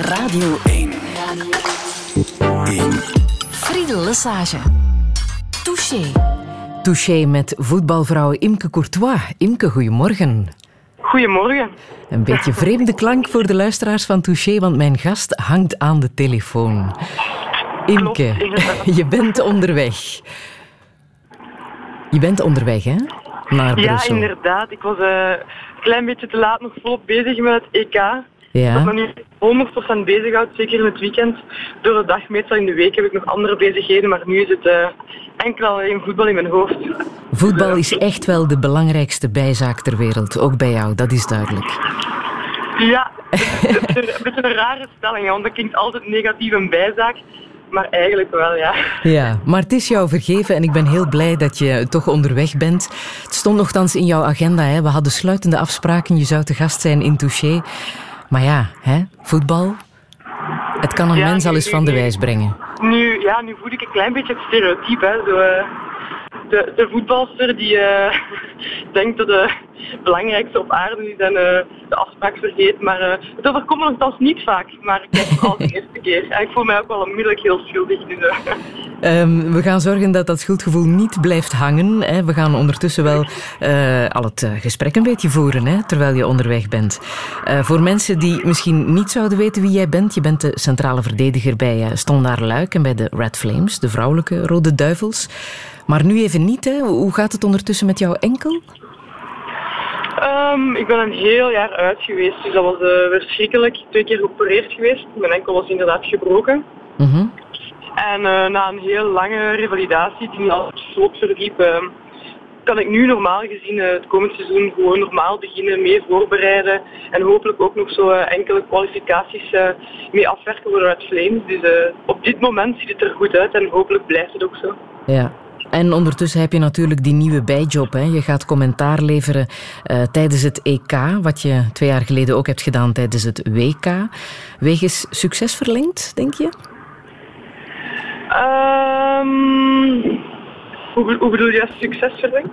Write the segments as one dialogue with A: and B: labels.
A: Radio 1. 1. Friedel Lesage. Touché.
B: Touché met voetbalvrouw Imke Courtois. Imke, goedemorgen.
C: Goedemorgen.
B: Een beetje vreemde klank voor de luisteraars van Touché, want mijn gast hangt aan de telefoon. Imke, je bent onderweg. Je bent onderweg, hè? Naar Brussel.
C: Ja, inderdaad. Ik was uh, een klein beetje te laat nog volop bezig met het EK.
B: Ja.
C: Ik nog niet 100% bezig houdt, zeker in het weekend. Door de dag, meestal in de week, heb ik nog andere bezigheden, maar nu is het uh, enkel alleen voetbal in mijn hoofd.
B: Voetbal is echt wel de belangrijkste bijzaak ter wereld, ook bij jou, dat is duidelijk.
C: Ja, een beetje een rare stelling, want dat klinkt altijd negatief een bijzaak. Maar eigenlijk wel, ja.
B: Ja, maar het is jou vergeven en ik ben heel blij dat je toch onderweg bent. Het stond nogthans in jouw agenda. Hè? We hadden sluitende afspraken. Je zou te gast zijn in Touché. Maar ja, hè? voetbal. Het kan een
C: Ja,
B: mens al eens van de wijs brengen.
C: Nu, ja, nu voel ik een klein beetje het stereotype. Hè. Zo, eh, de, de voetbalster die eh, denkt dat de belangrijkste op aarde is en eh, de afspraak vergeet. Maar eh het overkomt me nogthans niet vaak. Maar ik het al de eerste keer. En ik voel mij ook wel onmiddellijk heel schuldig. Dus,
B: Ehm, we gaan zorgen dat dat schuldgevoel niet blijft hangen. Hè. We gaan ondertussen wel al het gesprek een beetje voeren hè, terwijl je onderweg bent. Voor mensen die misschien niet zouden weten wie jij bent, je bent de centrale verdediger bij uh, Standaard Luik en bij de Red Flames, de vrouwelijke Rode Duivels. Maar nu even niet, hè. hoe gaat het ondertussen met jouw enkel?
C: Ehm, ik ben een heel jaar uit geweest, dus dat was eh, verschrikkelijk. Twee keer geopereerd geweest. Mijn enkel was inderdaad gebroken.
B: Mhm.
C: En eh, na een heel lange revalidatie die al vlot verliep, eh, kan ik nu normaal gezien eh, het komend seizoen gewoon normaal beginnen, mee voorbereiden. En hopelijk ook nog zo enkele kwalificaties mee afwerken voor de Red Flames. Dus op dit moment ziet het er goed uit en hopelijk blijft het ook zo.
B: Ja. En ondertussen heb je natuurlijk die nieuwe bijjob. Hè. Je gaat commentaar leveren eh, tijdens het EK, wat je twee jaar geleden ook hebt gedaan tijdens het WK. Wegens succes verlengd, denk je?
C: Ehm, hoe, be- hoe bedoel je succesverlengd?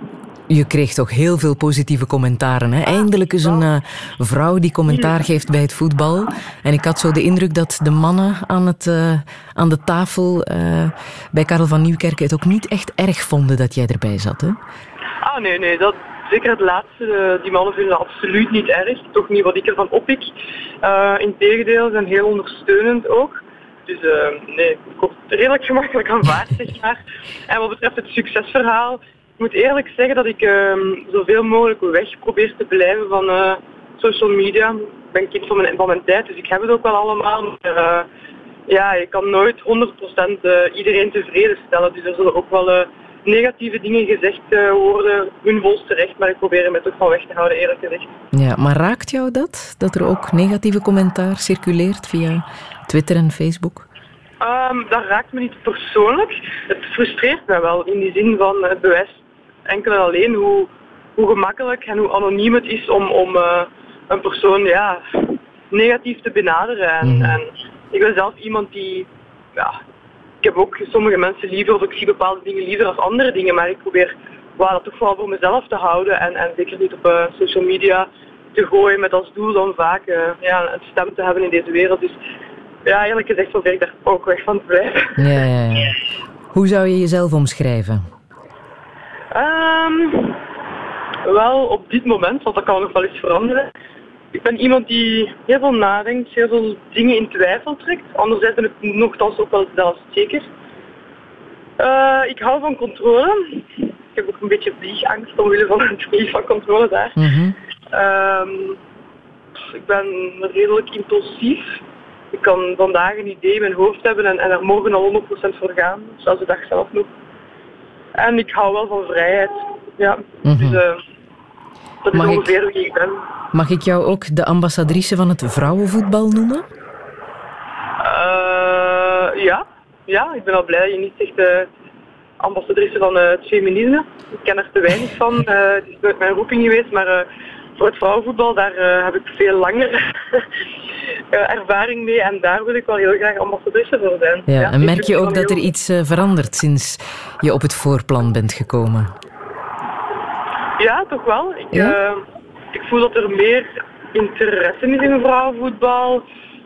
B: Je kreeg toch heel veel positieve commentaren. Hè? Eindelijk is een eh, vrouw die commentaar geeft bij het voetbal. En ik had zo de indruk dat de mannen aan, het, eh, aan de tafel eh, bij Karel van Nieuwkerken het ook niet echt erg vonden dat jij erbij zat. Hè?
C: Ah nee, nee, dat, zeker het laatste. die mannen vinden dat absoluut niet erg. Toch niet wat ik ervan oppik. Integendeel, ze zijn heel ondersteunend ook. Dus nee, word redelijk gemakkelijk aanvaard, zeg maar. En wat betreft het succesverhaal, ik moet eerlijk zeggen dat ik ehm, zoveel mogelijk weg probeer te blijven van eh, social media. Ik ben kind van mijn, van mijn tijd, dus ik heb het ook wel allemaal. Maar eh, ja, je kan nooit 100% eh, iedereen tevreden stellen. Dus er zullen ook wel negatieve dingen gezegd worden, hun volste recht, maar ik probeer er me toch van weg te houden, eerlijk gezegd.
B: Ja, maar raakt jou dat? Dat er ook negatieve commentaar circuleert via Twitter en Facebook?
C: Ehm, dat raakt me niet persoonlijk. Het frustreert mij wel in die zin van het bewijst enkel en alleen hoe, hoe gemakkelijk en hoe anoniem het is om, om eh, een persoon ja, negatief te benaderen. En, en ik ben zelf iemand die, ja, ik heb ook sommige mensen liever of ik zie bepaalde dingen liever als andere dingen, maar ik probeer well, dat toch vooral voor mezelf te houden en, en zeker niet op eh, social media te gooien met als doel dan vaak eh, ja, een stem te hebben in deze wereld. Dus ja, eerlijk gezegd probeer ik daar ook weg van te blijven.
B: Ja, ja, ja. Hoe zou je jezelf omschrijven?
C: Ehm, wel, op dit moment, want dat kan nog wel eens veranderen. Ik ben iemand die heel veel nadenkt, heel veel dingen in twijfel trekt. Anderzijds ben ik nogthans ook wel zelfzeker. Eh ik hou van controle. Ik heb ook een beetje vliegangst omwille van het verlies van controle daar.
B: Mhm.
C: Ehm, ik ben redelijk impulsief. Ik kan vandaag een idee in mijn hoofd hebben en, en er morgen al 100% voor gaan, zoals de dag zelf nog. En ik hou wel van vrijheid. Ja,
B: Mhm.
C: dus eh, dat is
B: Mag ik-
C: ongeveer wie ik ben.
B: Mag ik jou ook de ambassadrice van het vrouwenvoetbal noemen?
C: Eh, ja. ja, ik ben al blij dat je niet zegt eh ambassadrice van het feminisme. Ik ken er te weinig van. Het is nooit mijn roeping geweest, maar voor het vrouwenvoetbal daar eh, heb ik veel langer eh, ervaring mee en daar wil ik wel heel graag ambassadrice voor zijn.
B: Ja, en merk je ook dat er iets eh, verandert sinds je op het voorplan bent gekomen?
C: Ja, toch wel. Ik,
B: Ja?
C: ik voel dat er meer interesse is in vrouwenvoetbal.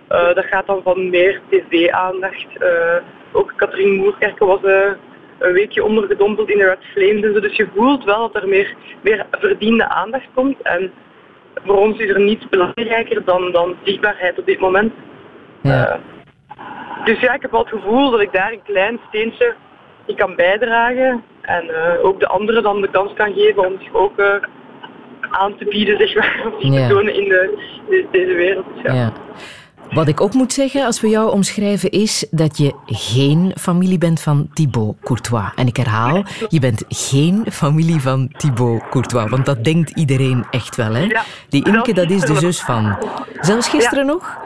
C: dat gaat dan van meer tv-aandacht. ook Katrien Moerkerke was een weekje ondergedompeld in de Red Flames. Dus je voelt wel dat er meer, meer verdiende aandacht komt. En voor ons is er niets belangrijker dan, dan zichtbaarheid op dit moment. Ja. Uh, dus ja, ik heb wel het gevoel dat ik daar een klein steentje in kan bijdragen. En uh, ook de anderen dan de kans kan geven om zich ook uh, aan te bieden, zeg maar, om zich te tonen in de, de, deze wereld. Ja. ja.
B: Wat ik ook moet zeggen als we jou omschrijven is dat je geen familie bent van Thibaut Courtois. En ik herhaal, je bent geen familie van Thibaut Courtois. Want dat denkt iedereen echt wel, hè? Die Imke, dat is de zus van. Zelfs gisteren nog?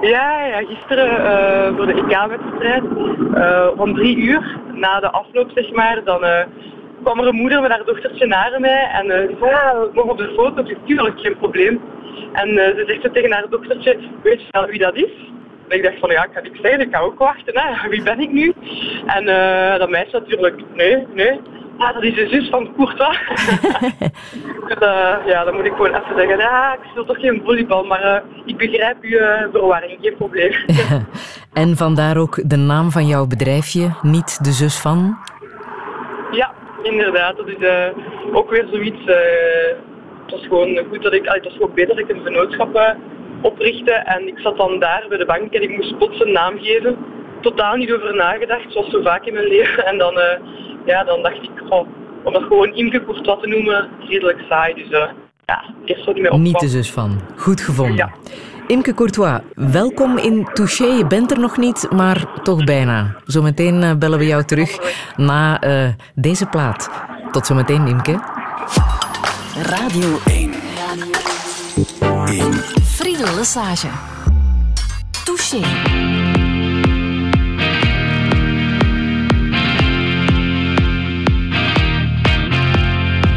C: Ja, ja gisteren uh, voor de EK-wedstrijd. Uh, van drie uur na de afloop, zeg maar, dan... Uh, kwam er een moeder met haar dochtertje naar mij en uh, zei, ja, we mogen op de foto, natuurlijk geen probleem. En uh, ze zegt zo tegen haar dochtertje, weet je wel wie dat is? En ik dacht van, ja, ik ga niks zeggen, ik ga ook wachten, hè. wie ben ik nu? En uh, dat meisje natuurlijk, nee, nee. Ah, dat is de zus van Courtois. dus, uh, ja, dan moet ik gewoon even zeggen, ja, ik speel toch geen volleybal, maar ik begrijp uw verwarring, geen probleem.
B: en vandaar ook de naam van jouw bedrijfje, niet de zus van?
C: Ja, inderdaad. Dat is ook weer zoiets was gewoon goed dat ik, het was gewoon beter dat ik een vennootschap uh, oprichtte. En ik zat dan daar bij de bank en ik moest plots een naam geven. Totaal niet over nagedacht, zoals zo vaak in mijn leven. En dan, uh, ja, dan dacht ik, oh, om dat gewoon Imke Courtois te noemen, redelijk saai. Dus uh, ja, eerst zo niet meer
B: Niet de zus van. Goed gevonden. Ja. Imke Courtois, welkom in Touché. Je bent er nog niet, maar toch bijna. Zometeen bellen we jou terug na deze plaat. Tot zometeen, Imke.
A: Radio 1. Radio 1. Friedel Lesage. Touché.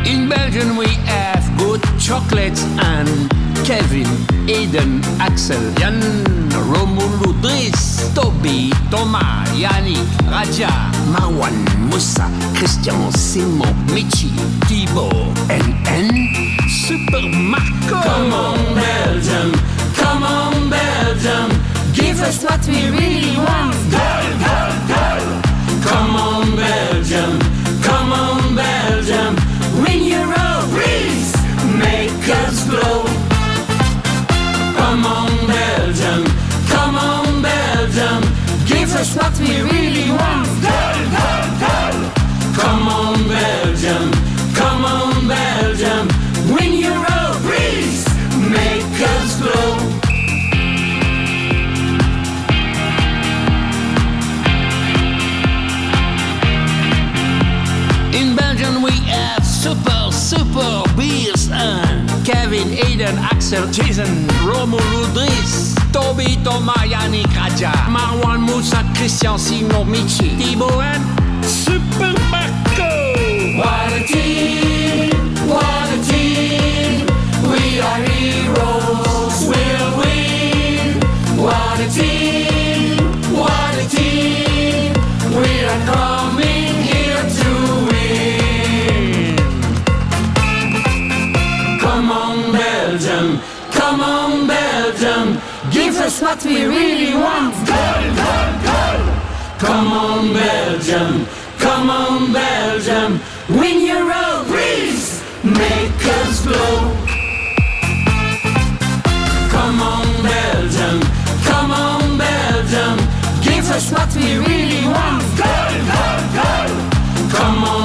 D: In Belgium we have good chocolates and Kevin, Eden, Axel, Jan, Romulu, Driss, Toby, Thomas, Yannick, Raja, Marwan, Moussa, Christian, Simon, Michi, Thibaut, NN, Super Marco.
E: Come on, Belgium, come on, Belgium, give us what we really want. Girl, girl, girl. Come on, Belgium, come on, Belgium, win own breeze, make us glow. Really want. Girl, girl, girl. Come on, Belgium,
D: Jason, Romulu, Driss, Toby, Thomas, Yannick, Raja, Marwan, Moussa, Christian, Simon, Michi, Thibaut and
E: us what we really want. Goal, goal, goal. Come on, Belgium, come on, Belgium, win own breeze, make us glow. Come on, Belgium, come on, Belgium, give us what we really want. Goal, goal, goal. Come on,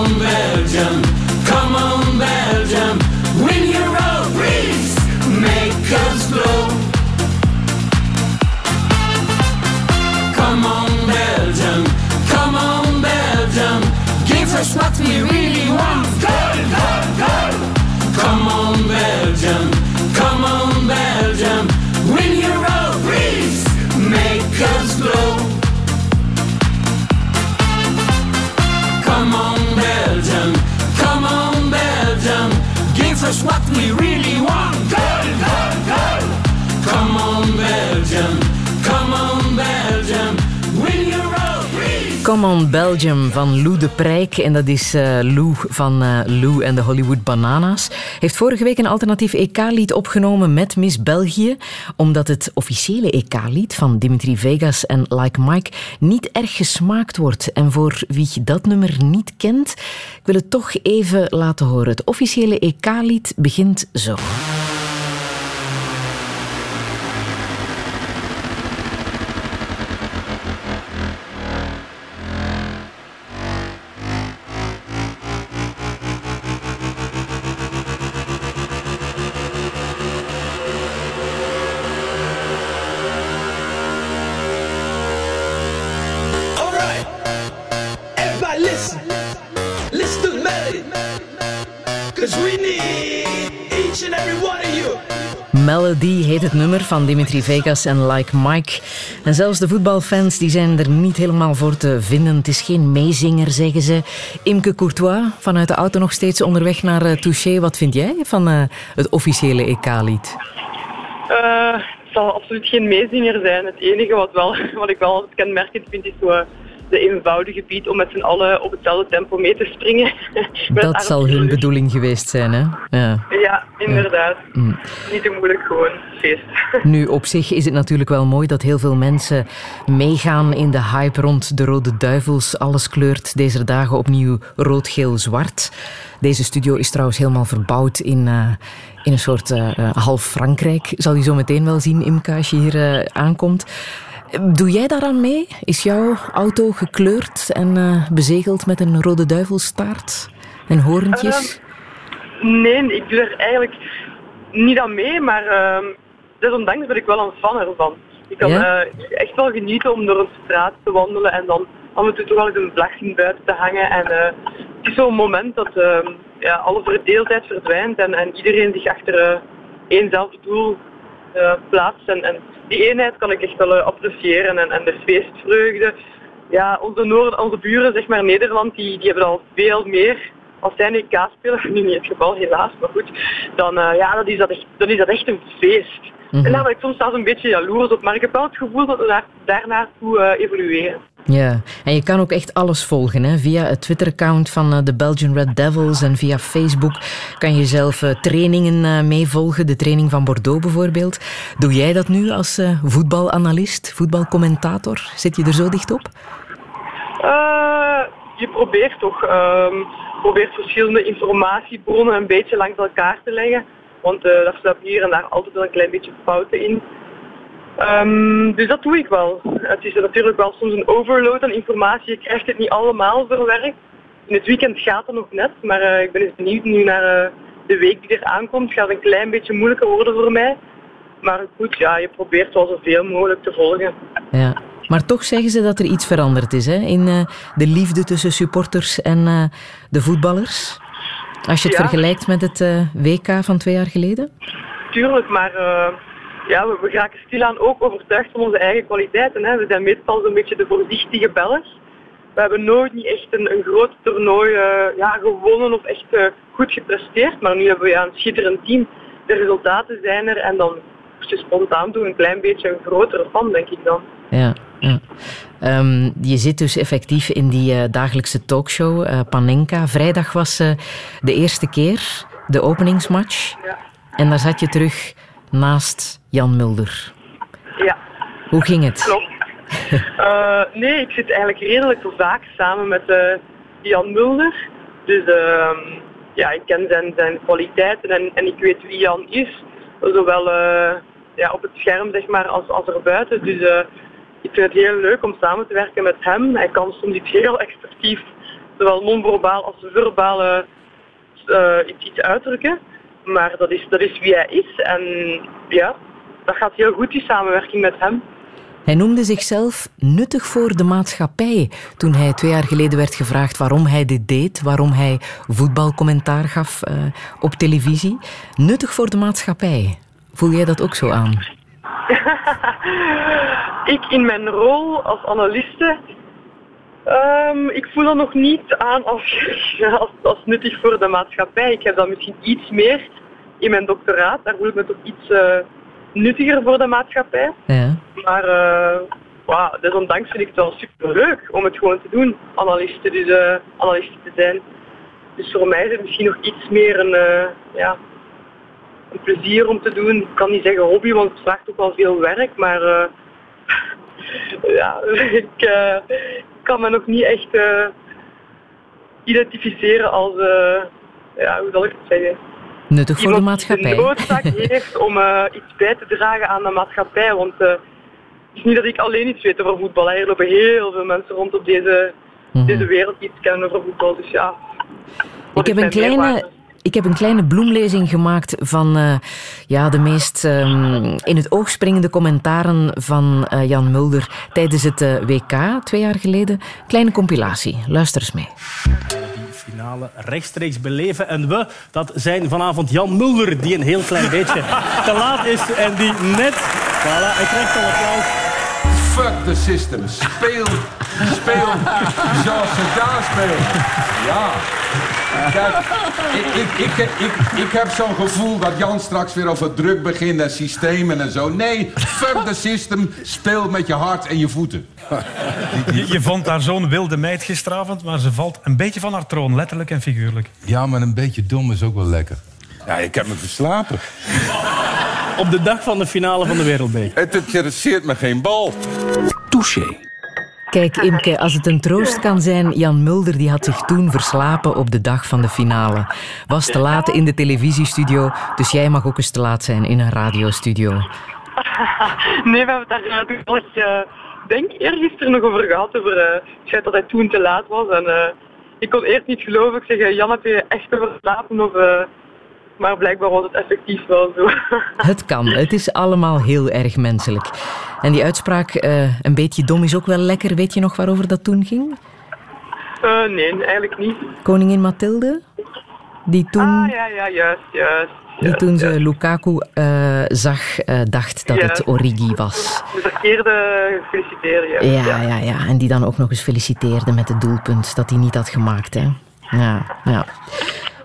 E: we really on, Belgium,
B: van Lou de Prijk. En dat is uh, Lou van uh, Lou en de Hollywood Bananas. Heeft vorige week een alternatief EK-lied opgenomen met Miss België. Omdat het officiële EK-lied van Dimitri Vegas en Like Mike niet erg gesmaakt wordt. En voor wie dat nummer niet kent, ik wil het toch even laten horen. Het officiële EK-lied begint zo. Het nummer van Dimitri Vegas en Like Mike. En zelfs de voetbalfans die zijn er niet helemaal voor te vinden. Het is geen meezinger, zeggen ze. Imke Courtois, vanuit de auto nog steeds onderweg naar uh. Wat vind jij van uh, het officiële EK-lied?
C: Uh, het zal absoluut geen meezinger zijn. Het enige wat, wel, wat ik wel kenmerkend vind is zo de eenvoudige beat om met z'n allen op hetzelfde tempo mee te springen.
B: Dat zal hun bedoeling geweest zijn, hè?
C: Ja, ja inderdaad. Mm. Niet te moeilijk, gewoon feest.
B: Nu, op zich is het natuurlijk wel mooi dat heel veel mensen meegaan in de hype rond de Rode Duivels. Alles kleurt deze dagen opnieuw rood, geel, zwart. Deze studio is trouwens helemaal verbouwd in, uh, in een soort uh, half Frankrijk. Zal je zo meteen wel zien, Imka, als je hier aankomt. Doe jij daaraan mee? Is jouw auto gekleurd en uh, bezegeld met een rode duivelstaart en hoorntjes?
C: Uh, nee, ik doe er eigenlijk niet aan mee, maar uh, desondanks ben ik wel een fan ervan. Ik kan ja? uh, echt wel genieten om door een straat te wandelen en dan af en toe toch wel eens een vlag buiten te hangen. En uh, het is zo'n moment dat ehm, ja, alle verdeeldheid verdwijnt en, en iedereen zich achter éénzelfde doel plaatst. En, en die eenheid kan ik echt wel uh, appreciëren en, en de feestvreugde. Ja, onze, Noord, onze buren, zeg maar Nederland, die, die hebben al veel meer als zij een EK spelen, nu niet het geval helaas, maar goed, dan, uh, ja, dat is dat echt, dan is dat echt een feest. En daar ben ik soms zelfs een beetje jaloers op, maar ik heb wel het gevoel dat we daar, daarnaartoe uh, evolueren.
B: Ja, en je kan ook echt alles volgen. Hè? Via het Twitter-account van uh, de Belgian Red Devils en via Facebook kan je zelf uh, trainingen uh, meevolgen. De training van Bordeaux bijvoorbeeld. Doe jij dat nu als voetbalanalist, voetbalcommentator? Zit je er zo dicht op?
C: je probeert toch. Um, probeert verschillende informatiebronnen een beetje langs elkaar te leggen. Want uh, daar staat hier en daar altijd wel een klein beetje fouten in. Um, dus dat doe ik wel. Het is natuurlijk wel soms een overload aan informatie. Je krijgt het niet allemaal verwerkt. In het weekend gaat het nog net, maar uh, ik ben eens benieuwd nu naar uh, de week die er aankomt. Gaat een klein beetje moeilijker worden voor mij. Maar goed, ja, je probeert wel zoveel mogelijk te volgen.
B: Ja. Maar toch zeggen ze dat er iets veranderd is hè? in de liefde tussen supporters en de voetballers. Als je het ja. vergelijkt met het uh, WK van twee jaar geleden?
C: Tuurlijk, maar ja, we, we raken stilaan ook overtuigd van onze eigen kwaliteiten. Hè. We zijn meestal zo'n beetje de voorzichtige bellers. We hebben nooit niet echt een, een groot toernooi ja, gewonnen of echt goed gepresteerd. Maar nu hebben we ja, een schitterend team. De resultaten zijn er en dan moet je spontaan doen een klein beetje een grotere fan, denk ik dan.
B: Ja. Ja. Um, je zit dus effectief in die uh, dagelijkse talkshow, uh, Panenka. Vrijdag was uh, de eerste keer, de openingsmatch.
C: Ja.
B: En daar zat je terug naast Jan Mulder.
C: Ja.
B: Hoe ging het?
C: Klopt. nee, ik zit eigenlijk redelijk vaak samen met Jan Mulder. Dus ehm, ja, ik ken zijn, zijn kwaliteiten en, en ik weet wie Jan is. Zowel ja, op het scherm zeg maar, als, als erbuiten. Dus ik vind het heel leuk om samen te werken met hem. Hij kan soms iets heel expressief, zowel non-verbaal als verbaal, uh, iets, iets uitdrukken. Maar dat is, dat is wie hij is. En ja, dat gaat heel goed, die samenwerking met hem.
B: Hij noemde zichzelf nuttig voor de maatschappij toen hij twee jaar geleden werd gevraagd waarom hij dit deed, waarom hij voetbalcommentaar gaf uh, op televisie. Nuttig voor de maatschappij. Voel jij dat ook zo aan?
C: ik in mijn rol als analiste, um, ik voel dat nog niet aan als, als, als, nuttig voor de maatschappij. Ik heb dat misschien iets meer in mijn doctoraat. Daar voel ik me toch iets uh, nuttiger voor de maatschappij.
B: Ja.
C: Maar uh, wow, desondanks vind ik het wel super leuk om het gewoon te doen, analisten, dus, uh, analisten te zijn. Dus voor mij is het misschien nog iets meer een, ja, een plezier om te doen. Ik kan niet zeggen hobby, want het vraagt ook wel veel werk, maar ja, ik kan me nog niet echt identificeren als, ja, hoe zal ik het zeggen?
B: Nuttig voor de maatschappij.
C: Die noodzaak heeft om iets bij te dragen aan de maatschappij, want het is niet dat ik alleen iets weet over voetbal. Er lopen heel veel mensen rond op deze, mhm. deze wereld die iets kennen over voetbal. Dus ja.
B: Ik heb, een kleine, ik heb een kleine bloemlezing gemaakt van uh, ja, de meest um, in het oog springende commentaren van uh, Jan Mulder tijdens het uh, WK twee jaar geleden. Kleine compilatie. Luister eens mee
F: finale rechtstreeks beleven. En we, dat zijn vanavond Jan Mulder, die een heel klein beetje te laat is en die net... Voilà, hij krijgt al applaus.
G: Fuck the system. Speel, speel zoals ze daar spelen. Ja. Kijk, ik, ik, ik, ik, ik heb zo'n gevoel dat Jan straks weer over druk begint en systemen en zo. Nee, fuck the system. Speel met je hart en je voeten.
H: Je, je vond daar zo'n wilde meid gisteravond, maar ze valt een beetje van haar troon, letterlijk en figuurlijk.
G: Ja, maar een beetje dom is ook wel lekker. Ja, ik heb me verslapen.
F: Op de dag van de finale van de Wereldbeker.
G: Het interesseert me geen bal.
A: Touché.
B: Kijk, Imke, als het een troost kan zijn, Jan Mulder die had zich toen verslapen op de dag van de finale. Was te laat in de televisiestudio, dus jij mag ook eens te laat zijn in een radiostudio.
C: Nee, we hebben het daar toevallig, uh, denk eergisteren nog over gehad, over uh, het feit dat hij toen te laat was. En uh, ik kon eerst niet geloven. Ik zeg, Jan, heb je echt verslapen? Of, maar blijkbaar was het effectief wel zo.
B: Het kan. Het is allemaal heel erg menselijk. En die uitspraak, uh, een beetje dom is ook wel lekker. Weet je nog waarover dat toen ging?
C: Uh, nee, eigenlijk niet.
B: Koningin Mathilde? Die toen...
C: Ah, ja, ja, juist, juist.
B: Die toen ze Lukaku uh, zag, dacht dat het Origi was.
C: De verkeerde gefeliciteerd.
B: Ja, ja, ja, ja. En die dan ook nog eens feliciteerde met het doelpunt dat hij niet had gemaakt. Hè. Ja, ja.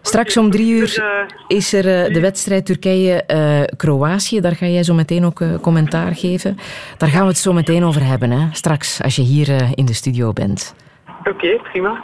B: Straks om drie uur dus, eh, is er eh, de wedstrijd Turkije-Kroatië. Daar ga jij zo meteen ook eh, commentaar geven. Daar gaan we het zo meteen over hebben, hè? straks als je hier in de studio bent.
C: Oké, prima.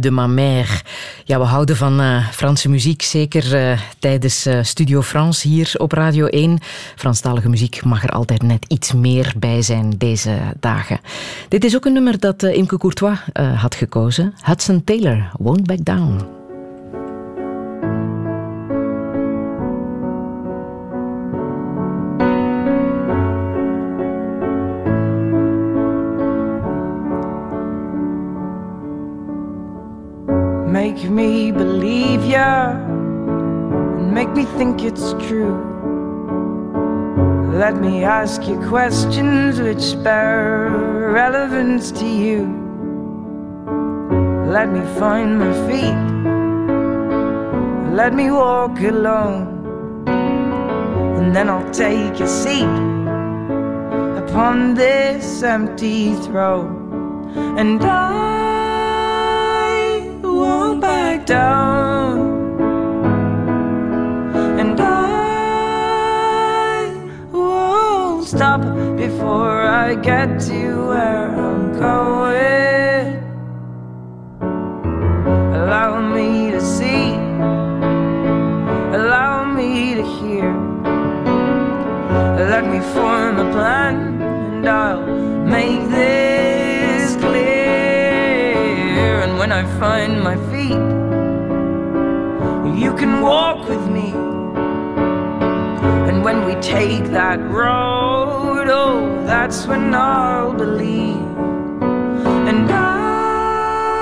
I: De ma mère.
B: Ja, we houden van eh, Franse muziek, zeker eh, tijdens eh, Studio France hier op Radio 1. Franstalige muziek mag er altijd net iets meer bij zijn deze dagen. Dit is ook een nummer dat Imke Courtois had gekozen. Hudson Taylor, Won't Back Down.
J: It's true. Let me ask you questions which bear relevance to you. Let me find my feet. Let me walk alone. And then I'll take a seat upon this empty throne. And I won't back down. Stop before I get to where I'm going. Allow me to see, allow me to hear. Let me form a plan, and I'll make this clear. And when I find my feet, you can walk with me. And when we take that road, that's when I'll believe. And I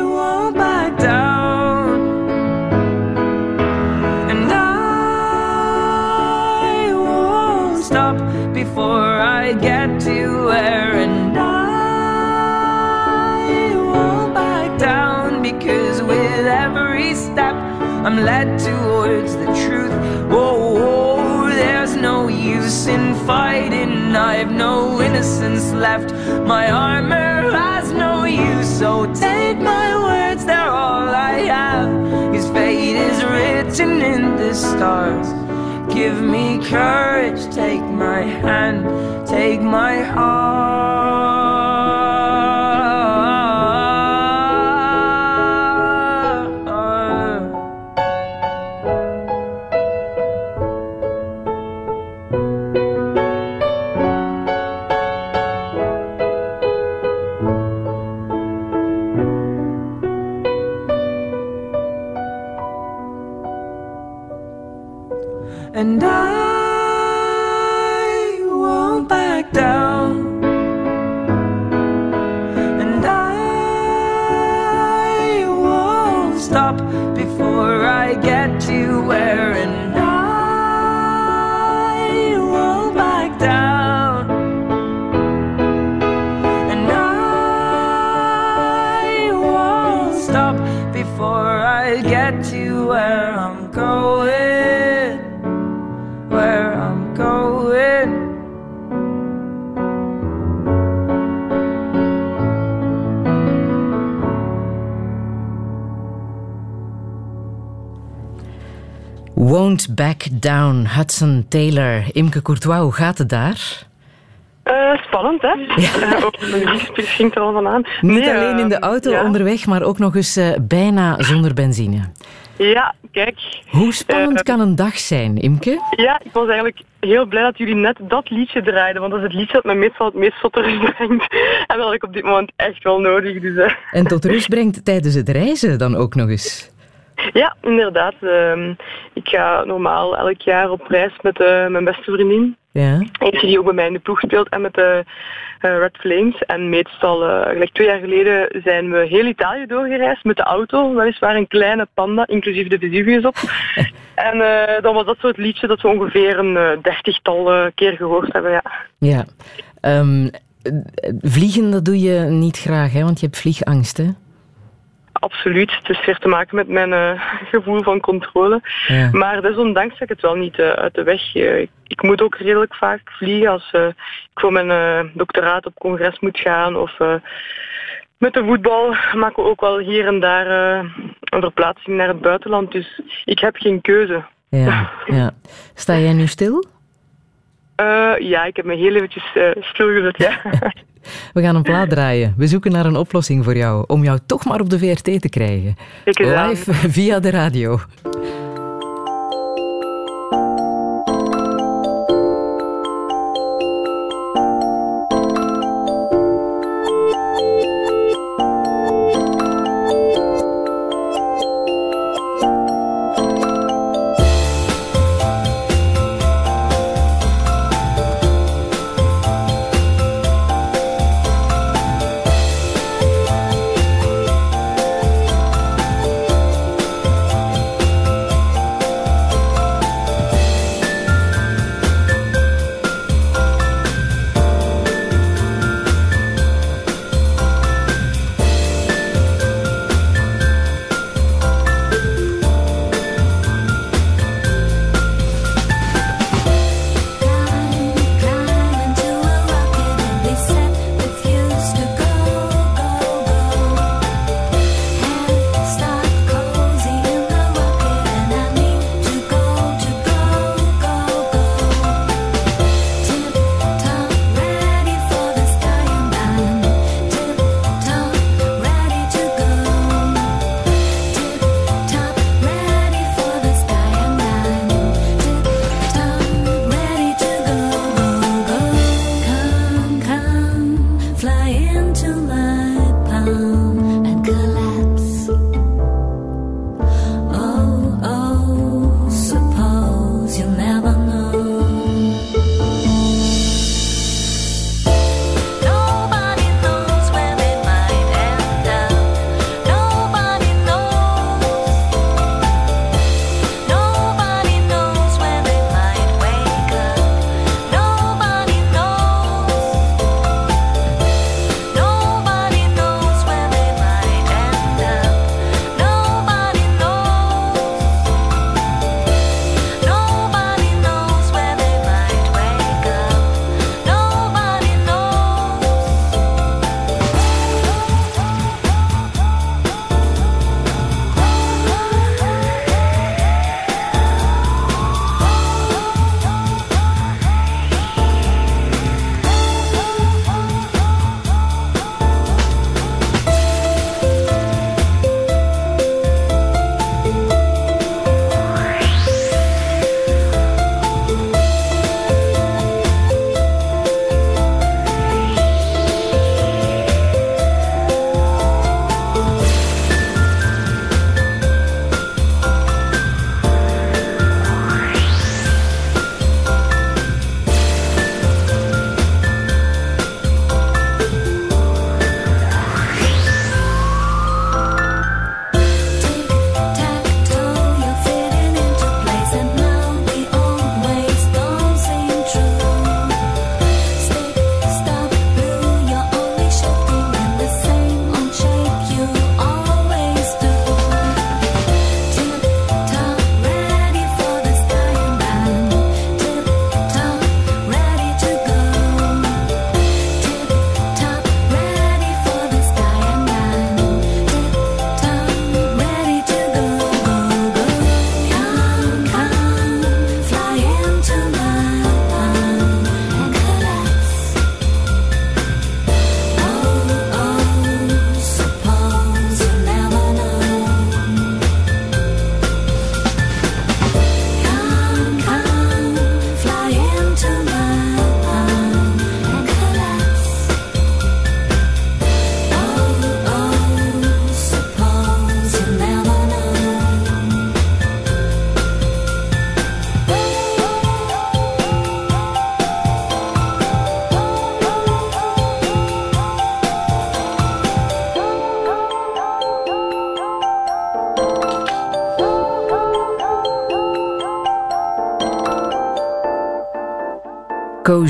J: won't back down. And I won't stop before I get to where. And I won't back down because with every step I'm led towards the truth. Oh, oh, there's no use in fighting. I've no innocence left. My armor has no use. So take my words, they're all I have. His fate is written in the stars. Give me courage, take my hand, take my heart. Down,
B: Hudson Taylor. Imke Courtois, hoe gaat het daar?
C: Eh, spannend, hè? Ook de muziek ging er al van aan.
B: Niet
C: Nee,
B: alleen in de
C: eh,
B: auto
C: ja.
B: onderweg, maar ook nog eens bijna zonder benzine.
C: Ja, kijk.
B: Hoe spannend kan een dag zijn, Imke?
C: Ja, ik was eigenlijk heel blij dat jullie net dat liedje draaiden, want dat is het liedje dat me meestal het meest tot rust brengt. En dat ik op dit moment echt wel nodig. Dus,
B: En tot rust brengt tijdens het reizen dan ook nog eens.
C: Ja, inderdaad. Ehm, ik ga normaal elk jaar op reis met eh, mijn beste vriendin.
B: Ja.
C: Eentje die ook bij mij in de ploeg speelt en met de eh, Red Flames. En meestal, eh gelijk twee jaar geleden, zijn we heel Italië doorgereisd met de auto. Weliswaar een kleine panda, inclusief de Vesuvius op. en dan was dat soort liedje dat we ongeveer een dertigtal keer gehoord hebben, ja.
B: Ja. Ehm, eh, vliegen, dat doe je niet graag, hè? want je hebt vliegangst, hè?
C: Absoluut. Het is weer te maken met mijn eh, gevoel van controle.
B: Ja.
C: Maar desondanks ga ik het wel niet eh, uit de weg. Ik, ik moet ook redelijk vaak vliegen als eh, ik voor mijn doctoraat op congres moet gaan. Of met de voetbal maken we ook wel hier en daar een verplaatsing naar het buitenland. Dus ik heb geen keuze.
B: Ja, ja. Sta jij nu stil?
C: Ja, ik heb me heel eventjes stilgezet, ja.
B: We gaan een plaat draaien. We zoeken naar een oplossing voor jou, om jou toch maar op de VRT te krijgen. Live via de radio.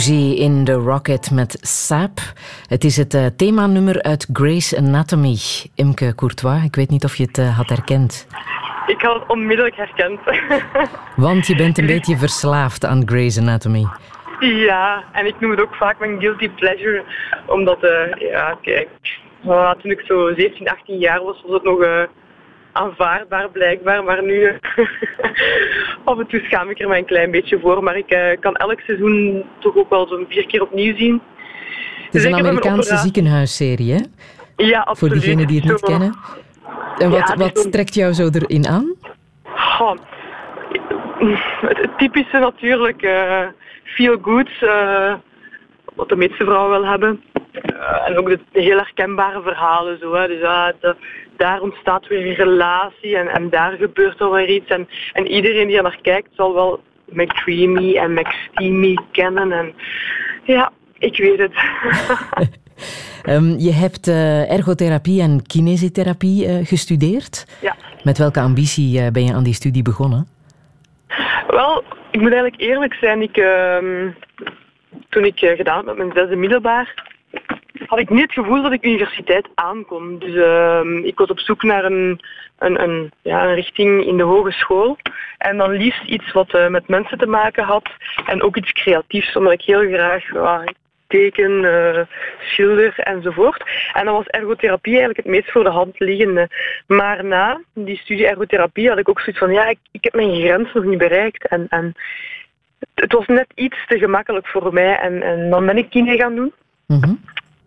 B: Cozy in the Rocket met Sap. Het is het uh, themanummer uit Grey's Anatomy. Imke Courtois, ik weet niet of je het uh, had herkend.
C: Ik had het onmiddellijk herkend.
B: Want je bent een beetje verslaafd aan Grey's Anatomy.
C: Ja, en ik noem het ook vaak mijn guilty pleasure. Omdat, uh, ja, kijk, toen ik zo 17, 18 jaar was, was het nog aanvaardbaar blijkbaar. Maar nu, af en toe schaam ik er mij een klein beetje voor. Maar ik uh, kan elk seizoen toch ook wel zo'n vier keer opnieuw zien.
B: Het is dus een Amerikaanse ziekenhuisserie, hè?
C: Ja, absoluut.
B: Voor diegenen die het niet kennen. En wat, ja, wat trekt jou zo erin aan?
C: Het, typische natuurlijk. Uh, feel good. Uh, wat de meeste vrouwen wel hebben. Uh, en ook de, heel herkenbare verhalen. Zo, hè. Dus ja, de, daar ontstaat weer een relatie en, en daar gebeurt er weer iets. En, en iedereen die er naar kijkt zal wel McDreamy en McSteamy kennen. En ja, ik weet het.
B: um, je hebt uh, ergotherapie en kinesiotherapie uh, gestudeerd.
C: Ja.
B: Met welke ambitie uh, ben je aan die studie begonnen?
C: Wel, ik moet eigenlijk eerlijk zijn. Ik, ehm, toen ik gedaan met mijn zesde middelbaar, had ik niet het gevoel dat ik universiteit aankon. Dus uh, ik was op zoek naar een, een, een, ja, een richting in de hogeschool. En dan liefst iets wat uh, met mensen te maken had. En ook iets creatiefs, omdat ik heel graag teken, uh, schilder enzovoort. En dan was ergotherapie eigenlijk het meest voor de hand liggende. Maar na die studie ergotherapie had ik ook zoiets van, ja, ik, ik heb mijn grens nog niet bereikt. En, en het was net iets te gemakkelijk voor mij. En, en dan ben ik kine gaan doen.
B: Mm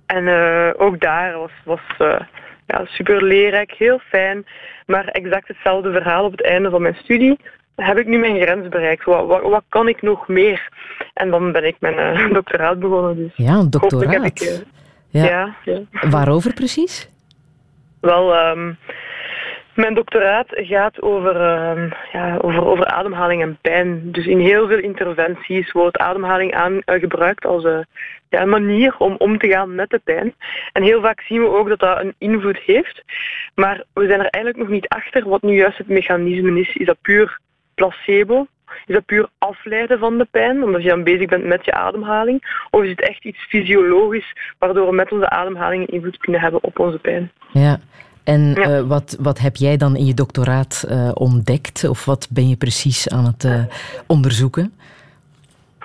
C: en uh, ook daar was, was uh, ja, super leerrijk, heel fijn. Maar exact hetzelfde verhaal op het einde van mijn studie. Heb ik nu mijn grens bereikt? Wat, wat, wat kan ik nog meer? En dan ben ik mijn uh, doctoraat begonnen. Dus
B: ja, een doctoraat.
C: Ik, ja. Ja, ja.
B: Waarover precies?
C: Wel, um, mijn doctoraat gaat over, uh, ja, over, over ademhaling en pijn. Dus in heel veel interventies wordt ademhaling aan, uh, gebruikt als uh, ja, een manier om om te gaan met de pijn. En heel vaak zien we ook dat dat een invloed heeft. Maar we zijn er eigenlijk nog niet achter wat nu juist het mechanisme is. Is dat puur placebo? Is dat puur afleiden van de pijn, omdat je dan bezig bent met je ademhaling? Of is het echt iets fysiologisch, waardoor we met onze ademhaling invloed kunnen hebben op onze pijn?
B: Ja, en ja. uh, wat, wat heb jij dan in je doctoraat uh, ontdekt? Of wat ben je precies aan het uh, onderzoeken?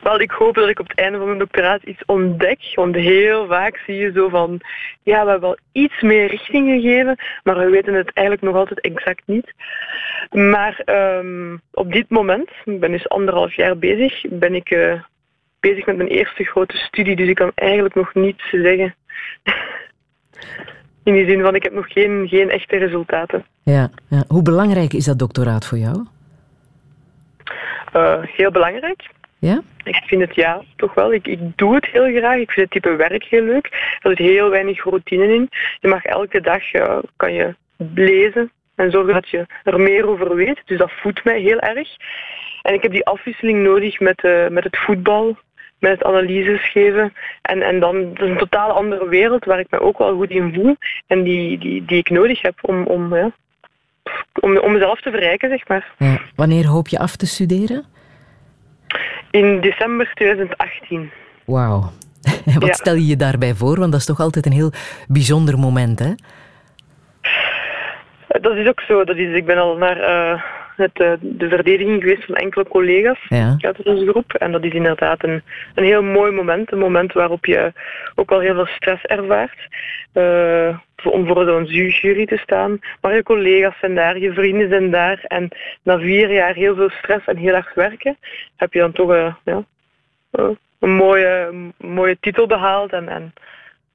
C: Wel, ik hoop dat ik op het einde van mijn doctoraat iets ontdek. Want heel vaak zie je zo van, ja, we hebben wel iets meer richting gegeven, maar we weten het eigenlijk nog altijd exact niet. Maar um, op dit moment, ik ben dus anderhalf jaar bezig, ben ik uh, bezig met mijn eerste grote studie, dus ik kan eigenlijk nog niets zeggen. In die zin van, ik heb nog geen, geen echte resultaten.
B: Ja, ja. Hoe belangrijk is dat doctoraat voor jou?
C: Uh, heel belangrijk.
B: Ja?
C: Ik vind het ja, toch wel. Ik, ik doe het heel graag. Ik vind het type werk heel leuk. Er zit heel weinig routine in. Je mag elke dag uh, kan je lezen en zorgen dat je er meer over weet. Dus dat voedt mij heel erg. En ik heb die afwisseling nodig met, uh, met het voetbal, met het analyses geven. En, en dan dat is een totaal andere wereld waar ik me ook wel goed in voel. En die, die, die ik nodig heb om, om, ja, om, om mezelf te verrijken, zeg maar.
B: Ja. Wanneer hoop je af te studeren?
C: In december 2018.
B: Wauw. Wat ja. stel je je daarbij voor? Want dat is toch altijd een heel bijzonder moment, hè?
C: Dat is ook zo. Dat is, ik ben al naar uh, het, uh, de verdediging geweest van enkele collega's
B: ja.
C: uit onze groep. En dat is inderdaad een, een heel mooi moment. Een moment waarop je ook al heel veel stress ervaart. Uh, om voor zo'n jury te staan. Maar je collega's zijn daar, je vrienden zijn daar. En na vier jaar heel veel stress en heel hard werken, heb je dan toch uh, ja, uh, een mooie, mooie titel behaald. En, en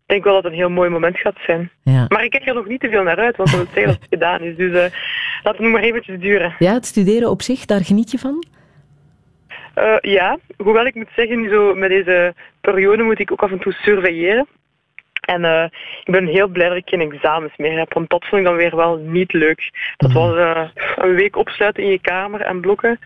C: denk wel dat het een heel mooi moment gaat zijn.
B: Ja.
C: Maar ik kijk er nog niet te veel naar uit, want dat zeggen dat het gedaan is. Dus uh, laat het nog maar eventjes duren.
B: Ja, het studeren op zich, daar geniet je van?
C: Uh, ja, hoewel ik moet zeggen, zo met deze periode moet ik ook af en toe surveilleren. En uh, ik ben heel blij dat ik geen examens meer heb, want dat vond ik dan weer wel niet leuk. Dat was uh, een week opsluiten in je kamer en blokken.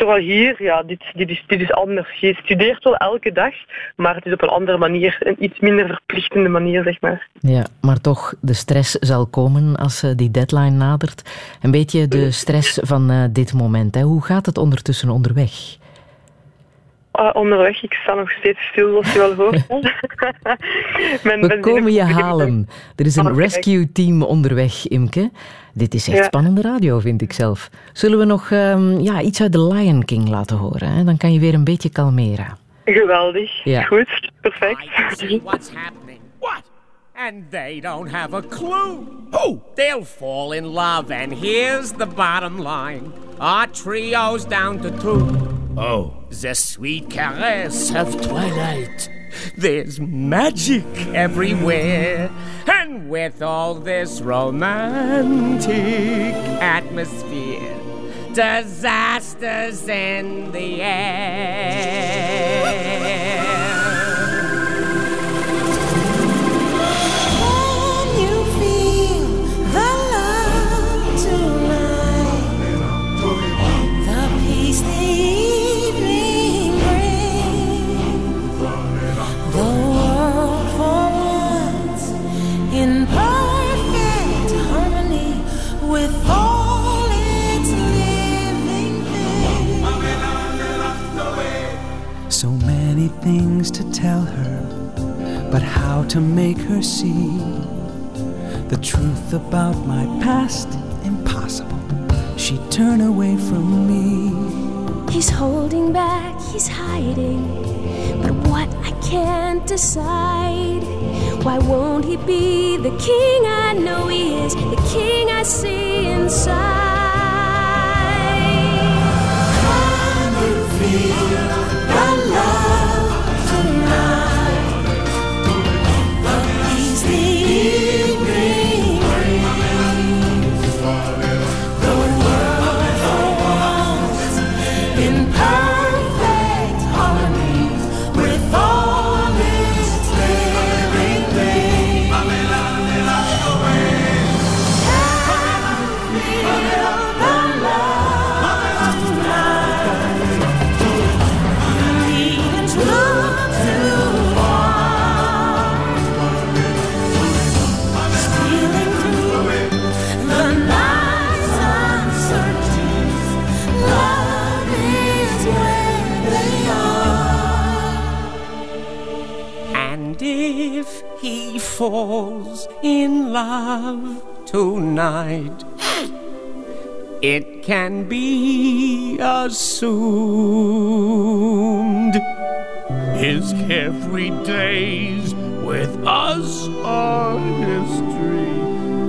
C: Terwijl hier, ja, dit, dit, is, dit is anders. Je studeert wel elke dag, maar het is op een andere manier, een iets minder verplichtende manier, zeg maar.
B: Ja, maar toch, de stress zal komen als uh, die deadline nadert. Een beetje de stress van uh, dit moment. Hè. Hoe gaat het ondertussen onderweg?
C: Ah, onderweg, ik sta nog steeds stil, zoals je wel hoort. Mijn
B: We komen je halen. Er is een
C: Oh, kijk.
B: rescue team onderweg, Imke. Dit is echt
C: Ja.
B: spannende radio, vind ik zelf. Zullen we nog ehm, ja, iets uit The Lion King laten horen? Hè? Dan kan je weer een beetje kalmeren.
C: Geweldig.
B: Ja.
C: Goed, perfect.
K: what's happening. What? And they don't have a clue. Who? They'll fall in love, and here's the bottom line. Our trio's down to two. Oh. The sweet caress of twilight. There's magic everywhere. And with all this romantic atmosphere, disasters in the air.
L: So many things to tell her, but how to make her see the truth about my past? Impossible. She'd turn away from me.
M: He's holding back, he's hiding. But what I can't decide. Why won't he be the king I know he is, the king I see inside?
K: Falls in love tonight, it can be assumed his carefree days with us are history.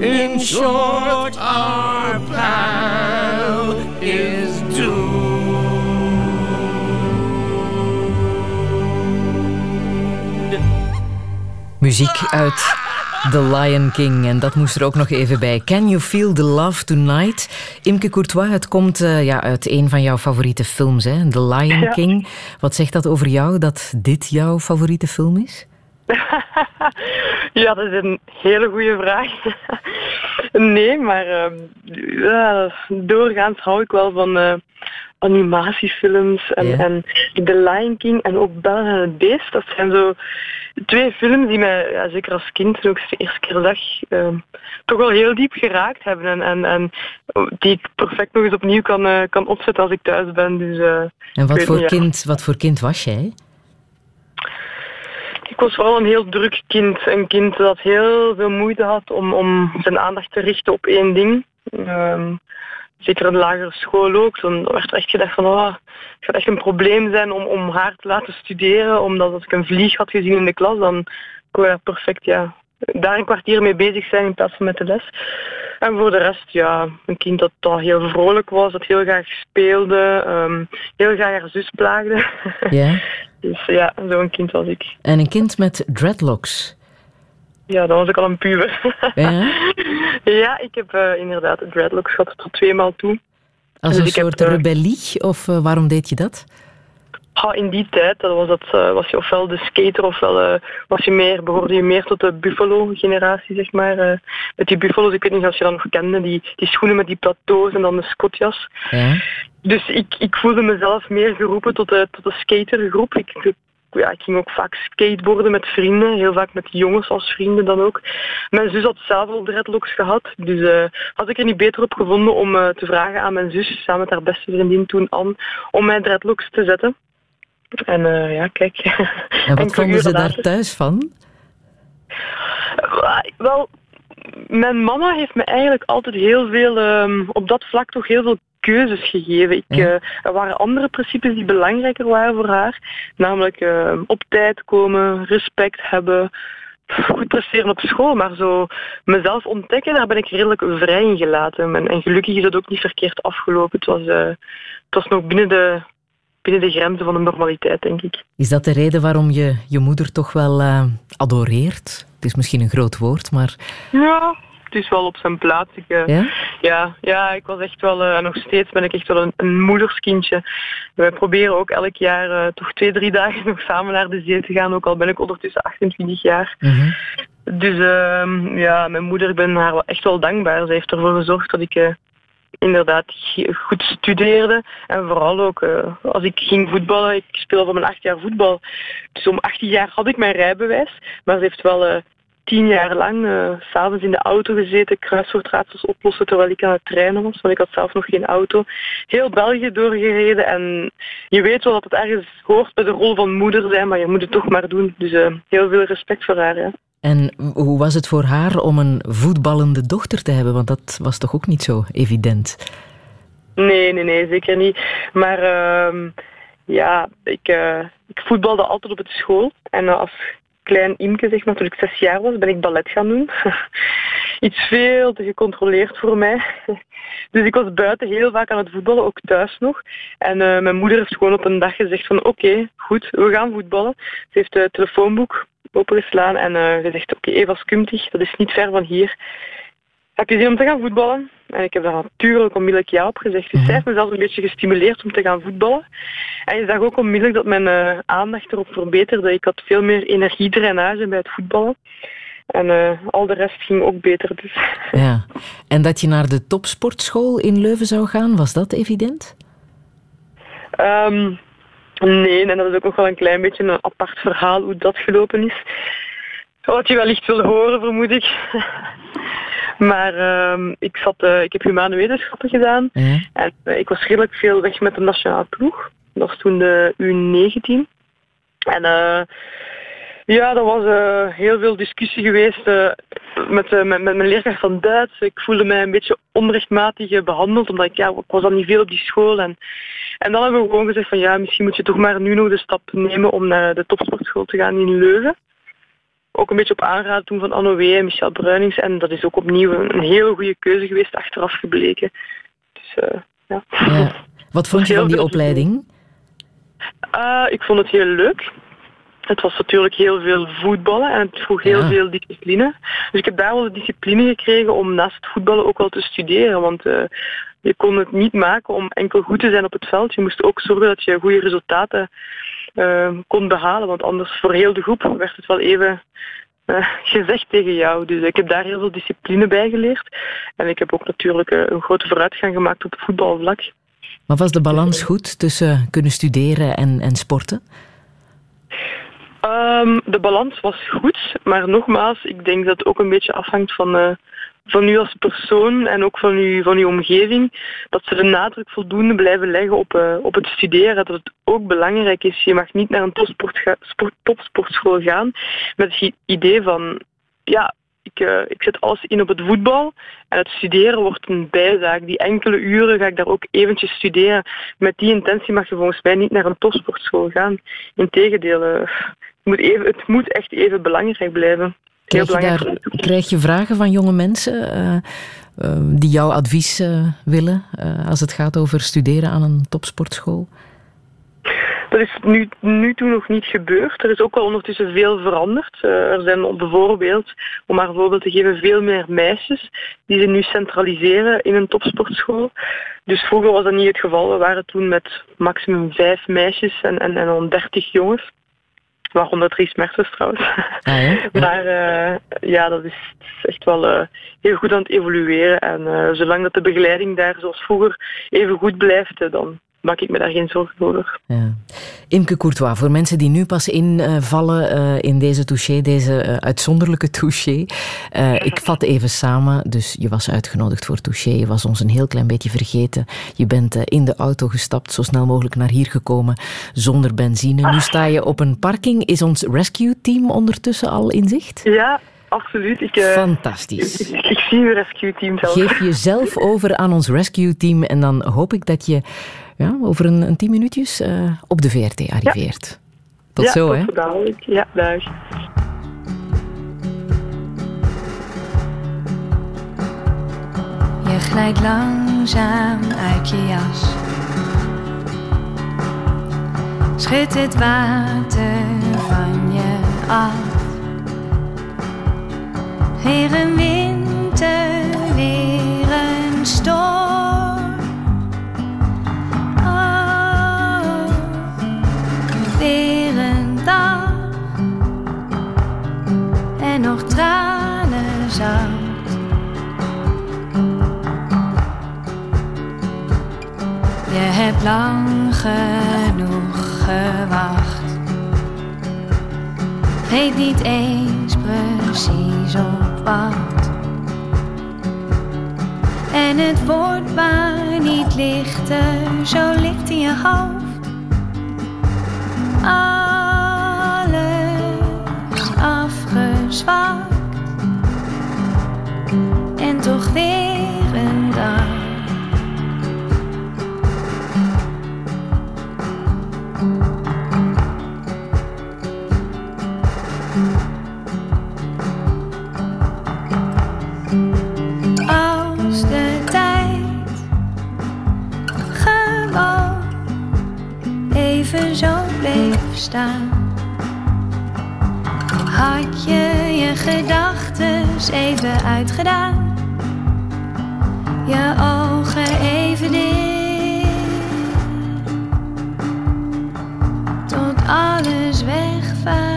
K: In short, our pal
B: Muziek uit The Lion King. En dat moest er ook nog even bij. Can You Feel the Love Tonight? Imke Courtois, het komt eh, ja, uit een van jouw favoriete films, hè? The Lion
C: Ja.
B: King. Wat zegt dat over jou, dat dit jouw favoriete film is?
C: Ja, dat is een hele goede vraag. nee, maar ehm, doorgaans hou ik wel van eh, animatiefilms en, en The Lion King en ook Belle en het Beest. Dat zijn zo twee films die mij, ja, zeker als kind, toen ik de eerste keer zag, ehm, toch wel heel diep geraakt hebben. En, en, en die ik perfect nog eens opnieuw kan, eh, kan opzetten als ik thuis ben. Dus, eh,
B: En wat voor,
C: niet, ja.
B: kind, wat voor kind was jij?
C: Ik was vooral een heel druk kind. Een kind dat heel veel moeite had om, om zijn aandacht te richten op één ding. Ehm, zeker in de lagere school ook. Dan werd er echt gedacht van, oh, het gaat echt een probleem zijn om, om haar te laten studeren. Omdat als ik een vlieg had gezien in de klas, dan kon je perfect ja, daar een kwartier mee bezig zijn in plaats van met de les. En voor de rest, ja, een kind dat, dat heel vrolijk was, dat heel graag speelde, ehm, heel graag haar zus plaagde.
B: Ja.
C: dus ja, zo'n kind was ik.
B: En een kind met dreadlocks.
C: Ja, dan was ik al een puber.
B: Ja?
C: ja, ik heb eh, inderdaad dreadlocks gehad tot twee maal toe.
B: Als
C: Dus
B: een
C: heb,
B: soort
C: eh,
B: rebellie? Of eh, waarom deed je dat?
C: Ah, in die tijd dat was, dat, was je ofwel de skater ofwel was je meer, behoorde je meer tot de Buffalo-generatie, zeg maar. met die Buffalo's, ik weet niet of je dat nog kende, die, die schoenen met die plateaus en dan de skotjas.
B: Ja.
C: Dus ik, ik voelde mezelf meer geroepen tot de, tot de skatergroep. Ik- ja, ik ging ook vaak skateboarden met vrienden, heel vaak met jongens als vrienden dan ook. Mijn zus had zelf al dreadlocks gehad, dus eh, had ik er niet beter op gevonden om eh, te vragen aan mijn zus, samen met haar beste vriendin toen Anne, om mij dreadlocks te zetten. En eh, ja, kijk.
B: En wat vonden ze daar thuis van?
C: Wel, mijn mama heeft me eigenlijk altijd heel veel, ehm, op dat vlak toch heel veel keuzes gegeven. Ik, eh, er waren andere principes die belangrijker waren voor haar. Namelijk ehm, op tijd komen, respect hebben, goed presteren op school. Maar zo mezelf ontdekken, daar ben ik redelijk vrij in gelaten. En, en gelukkig is dat ook niet verkeerd afgelopen. Het was, eh, het was nog binnen de, binnen de grenzen van de normaliteit, denk ik.
B: Is dat de reden waarom je je moeder toch wel eh, adoreert? Het is misschien een groot woord, maar
C: Ja, het is wel op zijn plaats. Ik, eh,
B: Ja?
C: ja, ja, ik was echt wel, eh, nog steeds ben ik echt wel een, een moederskindje. Wij proberen ook elk jaar eh, toch twee, drie dagen nog samen naar de zee te gaan, ook al ben ik ondertussen 28 jaar. Dus ehm, ja, mijn moeder, ik ben haar wel echt wel dankbaar. Ze heeft ervoor gezorgd dat ik inderdaad goed studeerde. En vooral ook als ik ging voetballen, ik speelde van mijn acht jaar voetbal. Dus om 18 jaar had ik mijn rijbewijs. Maar ze heeft wel tien jaar lang eh, s'avonds in de auto gezeten, kruiswoordraadsels oplossen terwijl ik aan het trainen was. Want ik had zelf nog geen auto. Heel België doorgereden. En je weet wel dat het ergens hoort bij de rol van moeder zijn, maar je moet het toch maar doen. Dus eh, heel veel respect voor haar.
B: En hoe was het voor haar om een voetballende dochter te hebben? Want dat was toch ook niet zo evident?
C: Nee, nee, nee, zeker niet. Maar ehm, ja, ik, eh, ik voetbalde altijd op het school. En als klein imke, zeg maar, toen ik zes jaar was, ben ik ballet gaan doen. Iets veel te gecontroleerd voor mij. Dus ik was buiten heel vaak aan het voetballen, ook thuis nog. En eh, mijn moeder heeft gewoon op een dag gezegd van oké, goed, we gaan voetballen. Ze heeft het telefoonboek opengeslaan en eh gezegd oké, Eva Skumtig, dat is niet ver van hier. Heb je zin om te gaan voetballen? En ik heb daar natuurlijk onmiddellijk ja op gezegd. Dus zij heeft me zelfs een beetje gestimuleerd om te gaan voetballen. En je zag ook onmiddellijk dat mijn eh, aandacht erop verbeterde. Ik had veel meer energiedrainage bij het voetballen. En eh, al de rest ging ook beter. Dus.
B: Ja. En dat je naar de topsportschool in Leuven zou gaan, was dat evident?
C: Ehm, nee, en dat is ook nog wel een klein beetje een apart verhaal hoe dat gelopen is. Wat je wellicht wil horen, vermoed ik. maar ehm, ik, zat, eh, ik heb humane wetenschappen gedaan. En eh, ik was redelijk veel weg met de nationale ploeg. Dat was toen de U19. En eh, ja, er was heel veel discussie geweest met, met, met mijn leerkracht van Duits. Ik voelde mij een beetje onrechtmatig eh, behandeld, omdat ik, ja, ik was dan niet veel op die school. En, en dan hebben we gewoon gezegd van ja, misschien moet je toch maar nu nog de stap nemen om naar de topsportschool te gaan in Leuven. Ook een beetje op aanraden toen van W. en Michel Bruinings. En dat is ook opnieuw een, hele goede keuze geweest, achteraf gebleken. Dus eh, ja.
B: Ja. Wat vond je van die opleiding?
C: Eh, ik vond het heel leuk. Het was natuurlijk heel veel voetballen en het vroeg heel
B: Ja.
C: veel discipline. Dus ik heb daar wel de discipline gekregen om naast het voetballen ook wel te studeren. Want eh, je kon het niet maken om enkel goed te zijn op het veld. Je moest ook zorgen dat je goede resultaten kon behalen. Want anders voor heel de groep werd het wel even eh, gezegd tegen jou. Dus ik heb daar heel veel discipline bij geleerd. En ik heb ook natuurlijk eh, een grote vooruitgang gemaakt op het voetbalvlak.
B: Maar was de balans goed tussen kunnen studeren en, en sporten?
C: Ehm, de balans was goed, maar nogmaals, ik denk dat het ook een beetje afhangt van, eh, van u als persoon en ook van, u, van uw omgeving. Dat ze de nadruk voldoende blijven leggen op, eh, op het studeren. Dat het ook belangrijk is. Je mag niet naar een topsport ga- sport- topsportschool gaan met het idee van, ja, ik, eh, ik zet alles in op het voetbal en het studeren wordt een bijzaak. Die enkele uren ga ik daar ook eventjes studeren. Met die intentie mag je volgens mij niet naar een topsportschool gaan. Integendeel, het, moet even, het moet echt even belangrijk blijven.
B: Krijg je, daar, krijg je vragen van jonge mensen eh, eh, die jouw advies eh, willen als het gaat over studeren aan een topsportschool?
C: Dat is nu, nu toe nog niet gebeurd. Er is ook wel ondertussen veel veranderd. Er zijn bijvoorbeeld, om maar een voorbeeld te geven, veel meer meisjes die ze nu centraliseren in een topsportschool. Dus vroeger was dat niet het geval. We waren toen met maximum vijf meisjes en, en, en dan dertig jongens. Waaronder drie Mertens trouwens. Maar eh, ja, dat is, echt wel eh, heel goed aan het evolueren. En eh, zolang dat de begeleiding daar zoals vroeger even goed blijft, dan, maak ik me daar geen zorgen over.
B: Ja. Imke Courtois, voor mensen die nu pas invallen eh, in deze touché, deze eh, uitzonderlijke touché. Eh, ik vat even samen. Dus je was uitgenodigd voor touché. Je was ons een heel klein beetje vergeten. Je bent eh, in de auto gestapt, zo snel mogelijk naar hier gekomen, zonder benzine. Nu sta je op een parking. Is ons rescue team ondertussen al in zicht?
C: Ja, absoluut. Ik, eh,
B: Fantastisch.
C: Ik, ik zie uw rescue team zelf.
B: Geef jezelf over aan ons rescue team en dan hoop ik dat je ja, over een, een tien minuutjes eh, op de VRT arriveert. Tot
C: ja,
B: zo,
C: tot
B: hè?
C: zo dadelijk. Ja, dag.
N: Je glijdt langzaam uit je jas. Schud het water van je af. Weer een winter, weer een storm. En nog tranen zout. Je hebt lang genoeg gewacht. Weet niet eens precies op wat. En het wordt maar niet lichter, zo ligt in je hoofd. Alles afgezwakt. Dag. Als de tijd gewoon even zo bleef staan, had je je gedachten even uitgedaan, je ogen even dicht, tot alles wegvaart.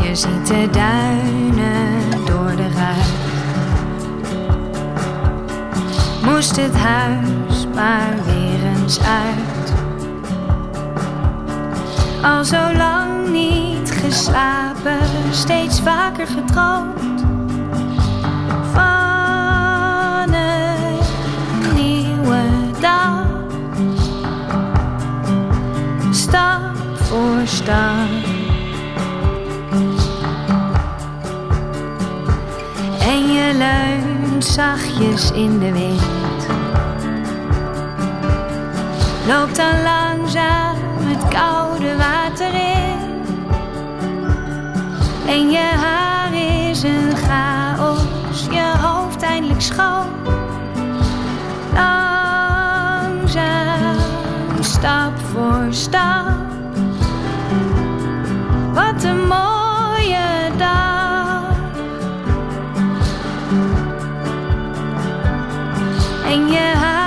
N: Je ziet de duinen door de ruit. Moest het huis maar weer uit. Al zo lang niet geslapen, steeds vaker gedroomd. Van een voor. En je leunt zachtjes in de wind. Loopt dan langzaam het koude water in. En je haar is een chaos, je hoofd eindelijk schoon. Langzaam, stap voor stap. Wat een mooie dag. En je haar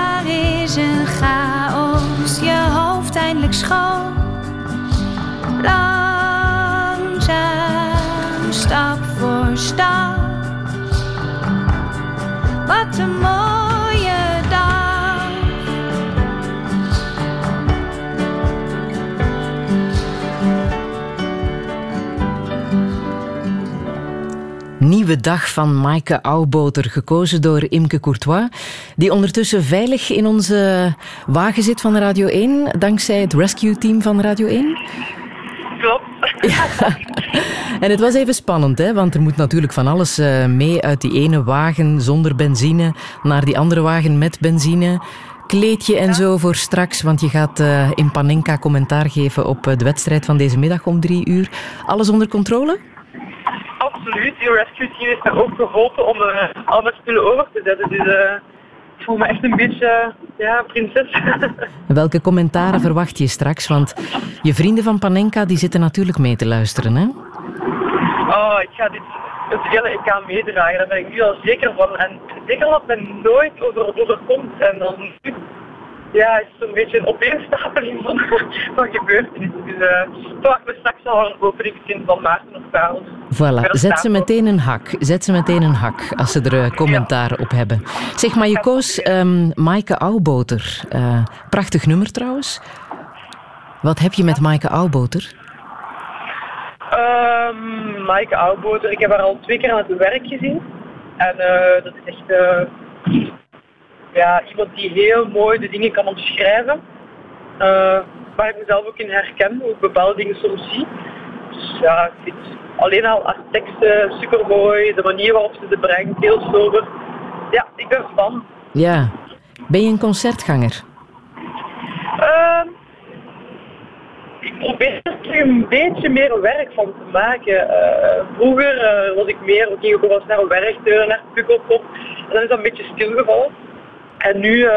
N: stap voor stap. Wat een mooie dag.
B: Nieuwe dag van Maaike Auwboter, gekozen door Imke Courtois, die ondertussen veilig in onze wagen zit van Radio 1, dankzij het rescue team van Radio 1.
C: Klopt.
B: En het was even spannend, hè? want er moet natuurlijk van alles eh, mee uit die ene wagen zonder benzine naar die andere wagen met benzine. Kleedje en zo voor straks, want je gaat eh, in Panenka commentaar geven op eh, de wedstrijd van deze middag om drie uur. Alles onder controle?
C: Absoluut. Die rescue team heeft mij ook geholpen om al mijn spullen over te zetten. Dus ik voel me echt een beetje, ja, prinses.
B: Welke commentaren verwacht je straks? Want je vrienden van Panenka die zitten natuurlijk mee te luisteren, hè?
C: oh, ik ga dit het hele EK meedragen. Daar ben ik nu al zeker van. En zeker dat men nooit over, overkomt. En dan ja, het is zo'n beetje een opeenstapeling van, van gebeurtenissen. Dus uh, verwacht me straks al een openingszin van Maarten of Karel.
B: Voilà, zet ze meteen een hak. Zet ze meteen een hak als ze er eh, commentaar op hebben. Zeg maar, je koos um, Maaike Auwboter. Uh, prachtig nummer trouwens. Wat heb je met Maaike Auwboter?
C: Um, Maaike Auwboter, ik heb haar al twee keer aan het werk gezien. En uh, dat is echt ja, iemand die heel mooi de dingen kan omschrijven. Uh, waar ik mezelf ook in herken, hoe ik bepaalde dingen soms zie. Dus ja, ik vind alleen al haar teksten super mooi, de manier waarop ze ze brengt, heel sober. Ja, ik ben fan.
B: Ja. Ben je een concertganger?
C: Uh, ik probeer er een beetje meer werk van te maken. Uh, vroeger uh, was ik meer, ging ik ook wel eens naar een werkdeur, naar Pukkelpop. En dan is dat een beetje stilgevallen. En nu uh,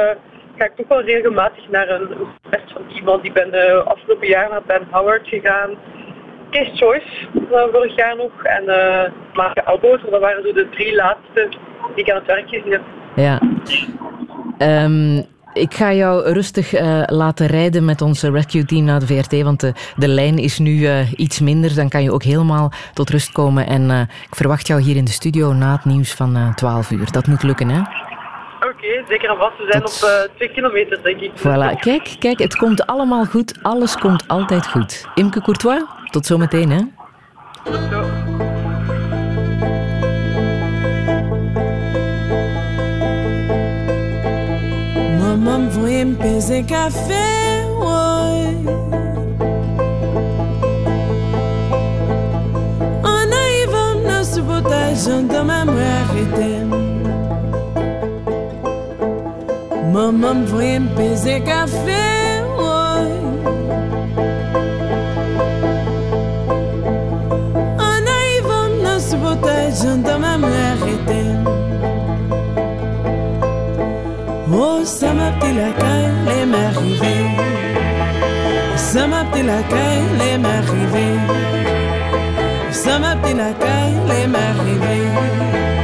C: ga ik toch wel regelmatig naar een concert van iemand. Die ben de afgelopen jaar naar Ben Howard gegaan. Case Choice, vorig jaar nog. En uh, Marke Alboter, dat waren de drie laatste die ik aan het werk heb.
B: Ja. Um, ik ga jou rustig uh, laten rijden met onze rescue team naar de VRT, want de, lijn is nu uh, iets minder. Dan kan je ook helemaal tot rust komen. En uh, ik verwacht jou hier in de studio na het nieuws van 12 uur. Dat moet lukken, hè?
C: Okay, zeker en vast. We zijn tot... op twee kilometer, denk ik.
B: Voilà. Kijk, kijk, het komt allemaal goed. Alles komt altijd goed. Imke Courtois, tot zometeen, hè?
C: Tot zo.
O: Maman voye mpeze kafe woy potage j'entends mwe arrêté Maman me voyait me peser café En arrivant dans ce bouteille J'entends ma mère arrêter Oh, ça m'a pété la caille Elle m'est arrivée. Ça m'a pété la caille Elle m'est arrivée. Ça m'a pété la caille Elle m'est arrivée.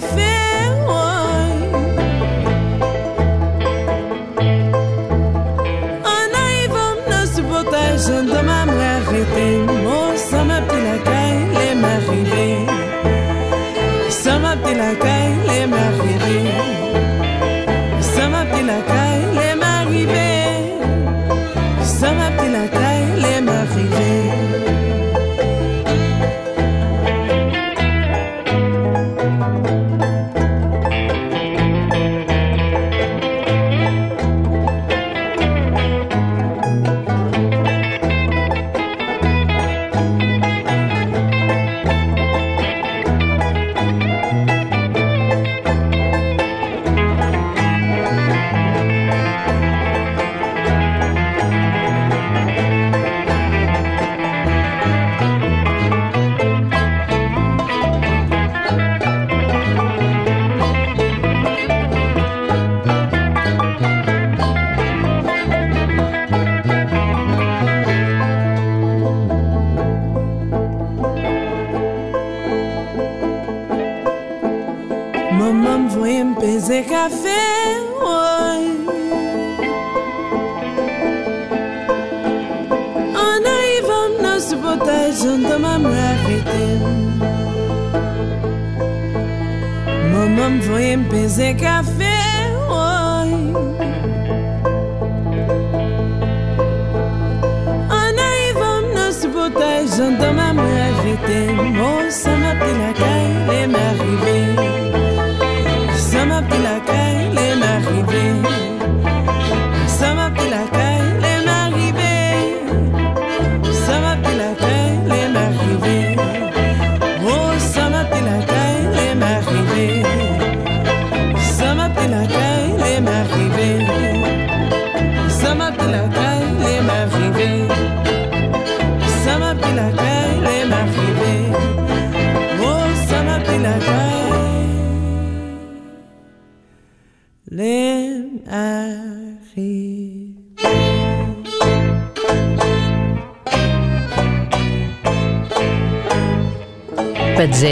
P: like
B: that.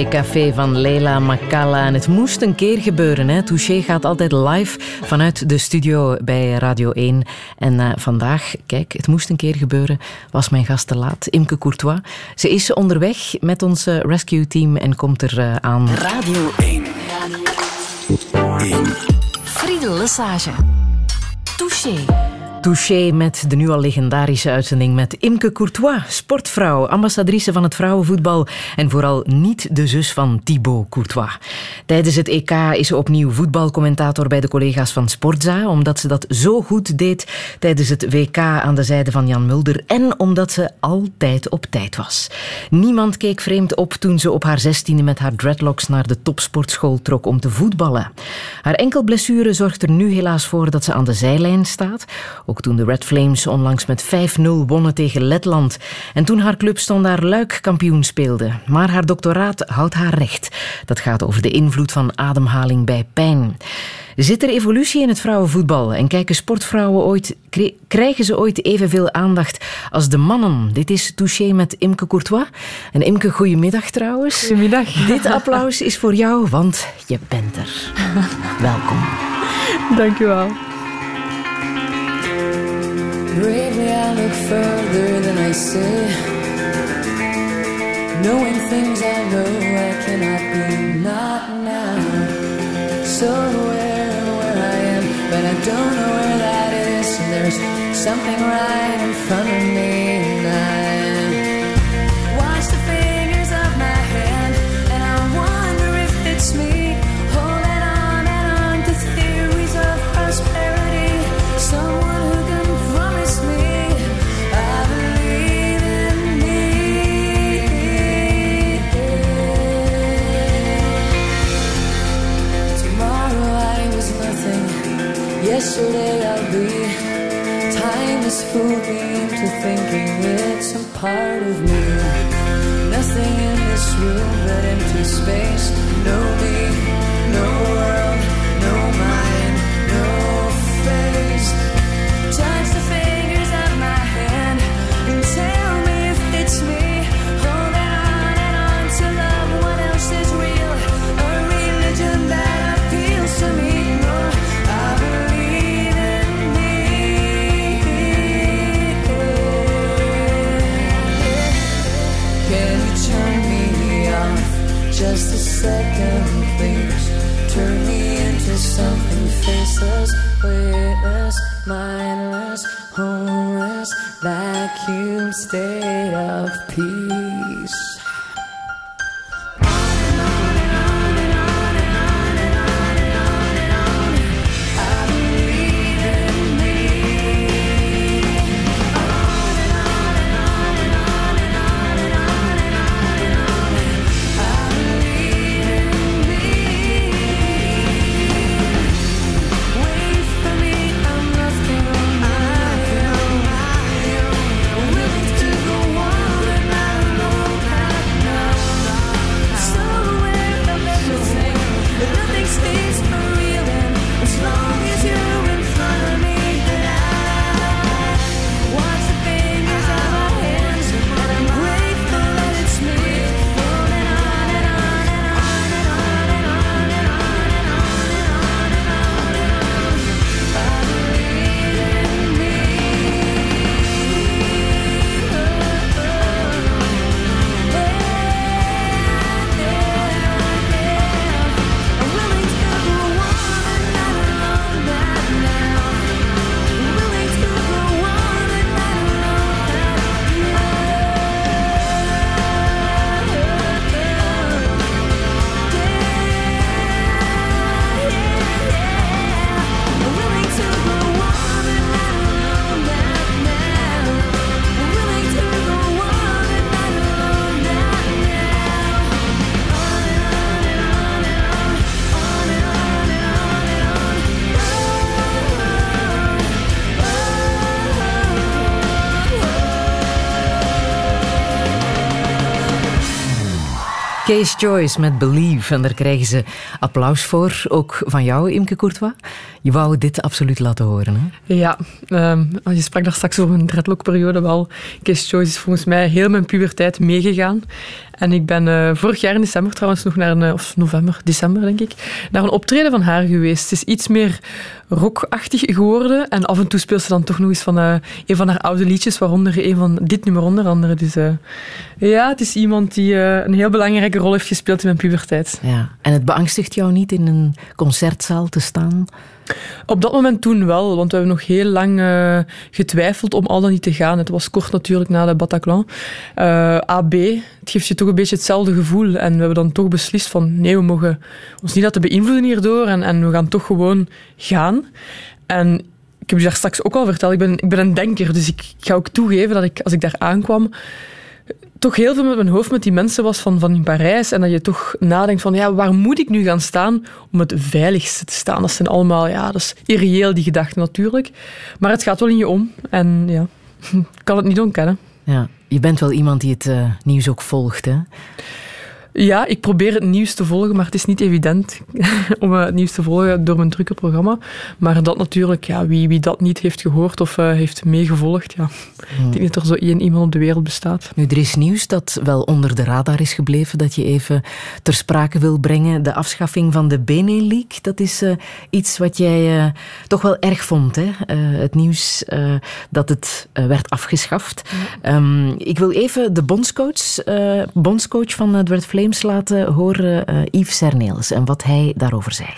B: Café van Leila Makala. En het moest een keer gebeuren. Hè. Touché gaat altijd live vanuit de studio bij Radio 1. En eh, vandaag, kijk, het moest een keer gebeuren, was mijn gast te laat, Imke Courtois. Ze is onderweg met ons eh, rescue team en komt er eh, aan.
L: Radio 1. Friedel Lesage. Touché.
B: Touché met de nu al legendarische uitzending met Imke Courtois, sportvrouw, ambassadrice van het vrouwenvoetbal en vooral niet de zus van Thibaut Courtois. Tijdens het EK is ze opnieuw voetbalcommentator bij de collega's van Sportza, omdat ze dat zo goed deed tijdens het WK aan de zijde van Jan Mulder en omdat ze altijd op tijd was. Niemand keek vreemd op toen ze op haar zestiende met haar dreadlocks naar de topsportschool trok om te voetballen. Haar enkelblessure zorgt er nu helaas voor dat ze aan de zijlijn staat. Ook toen de Red Flames onlangs met 5-0 wonnen tegen Letland. En toen haar club Standaard Luik kampioen speelde. Maar haar doctoraat houdt haar recht. Dat gaat over de invloed van ademhaling bij pijn. Zit er evolutie in het vrouwenvoetbal? En kijken sportvrouwen ooit, kri- krijgen ze ooit evenveel aandacht als de mannen? Dit is Touché met Imke Courtois. En Imke, goedemiddag trouwens.
Q: Goedemiddag.
B: Dit applaus is voor jou, want je bent er. Welkom.
Q: Dank u wel.
J: Bravely I look further than I say Knowing things I know I cannot be Not now So aware of where I am But I don't know where that is. And there's something right in front of me fooled me thinking it's a part of me. Nothing in this room but empty space. No me, something faceless, weightless, mindless, homeless, vacuum state of peace.
B: Case Choice met Believe. En daar krijgen ze applaus voor. Ook van jou, Imke Courtois. Je wou dit absoluut laten horen, hè?
Q: Ja, ehm, je sprak daar straks over een dreadlock-periode. Wel, Case Choice is volgens mij heel mijn puberteit meegegaan. En ik ben eh, vorig jaar in december trouwens nog naar een, of november, december denk ik, naar een optreden van haar geweest. Het is iets meer rockachtig geworden. En af en toe speelt ze dan toch nog eens van eh, een van haar oude liedjes, waaronder een van dit nummer onder andere. Dus eh, ja, het is iemand die een heel belangrijke rol heeft gespeeld in mijn puberteit.
B: Ja. En het beangstigt jou niet in een concertzaal te staan?
Q: Op dat moment toen wel, want we hebben nog heel lang eh, getwijfeld om al dan niet te gaan. Het was kort natuurlijk na de Bataclan. Eh, AB, het geeft je toch een beetje hetzelfde gevoel. En we hebben dan toch beslist van nee, we mogen ons niet laten beïnvloeden hierdoor en, en we gaan toch gewoon gaan. En ik heb je daar straks ook al verteld, ik ben, ik ben een denker, dus ik ga ook toegeven dat ik, als ik daar aankwam, toch heel veel met mijn hoofd met die mensen was van, van in Parijs. En dat je toch nadenkt van, ja, waar moet ik nu gaan staan om het veiligste te staan? Dat zijn allemaal, ja, dat is irreëel, die gedachten natuurlijk. Maar het gaat wel in je om. En ja, ik kan het niet ontkennen.
B: Ja. Je bent wel iemand die het eh, nieuws ook volgt, hè?
Q: Ja, ik probeer het nieuws te volgen, maar het is niet evident om eh, het nieuws te volgen door mijn drukke programma. Maar dat natuurlijk, ja, wie, wie dat niet heeft gehoord of eh, heeft meegevolgd, ja. ik denk dat er zo één iemand op de wereld bestaat.
B: Nu, er is nieuws dat wel onder de radar is gebleven, dat je even ter sprake wil brengen. De afschaffing van de Benelink, dat is eh, iets wat jij toch wel erg vond, hè? Het nieuws dat het werd afgeschaft. Ehm, ik wil even de bondscoach, bondscoach van het Red Flames laten horen, eh, Yves Serneels, en wat hij daarover zei.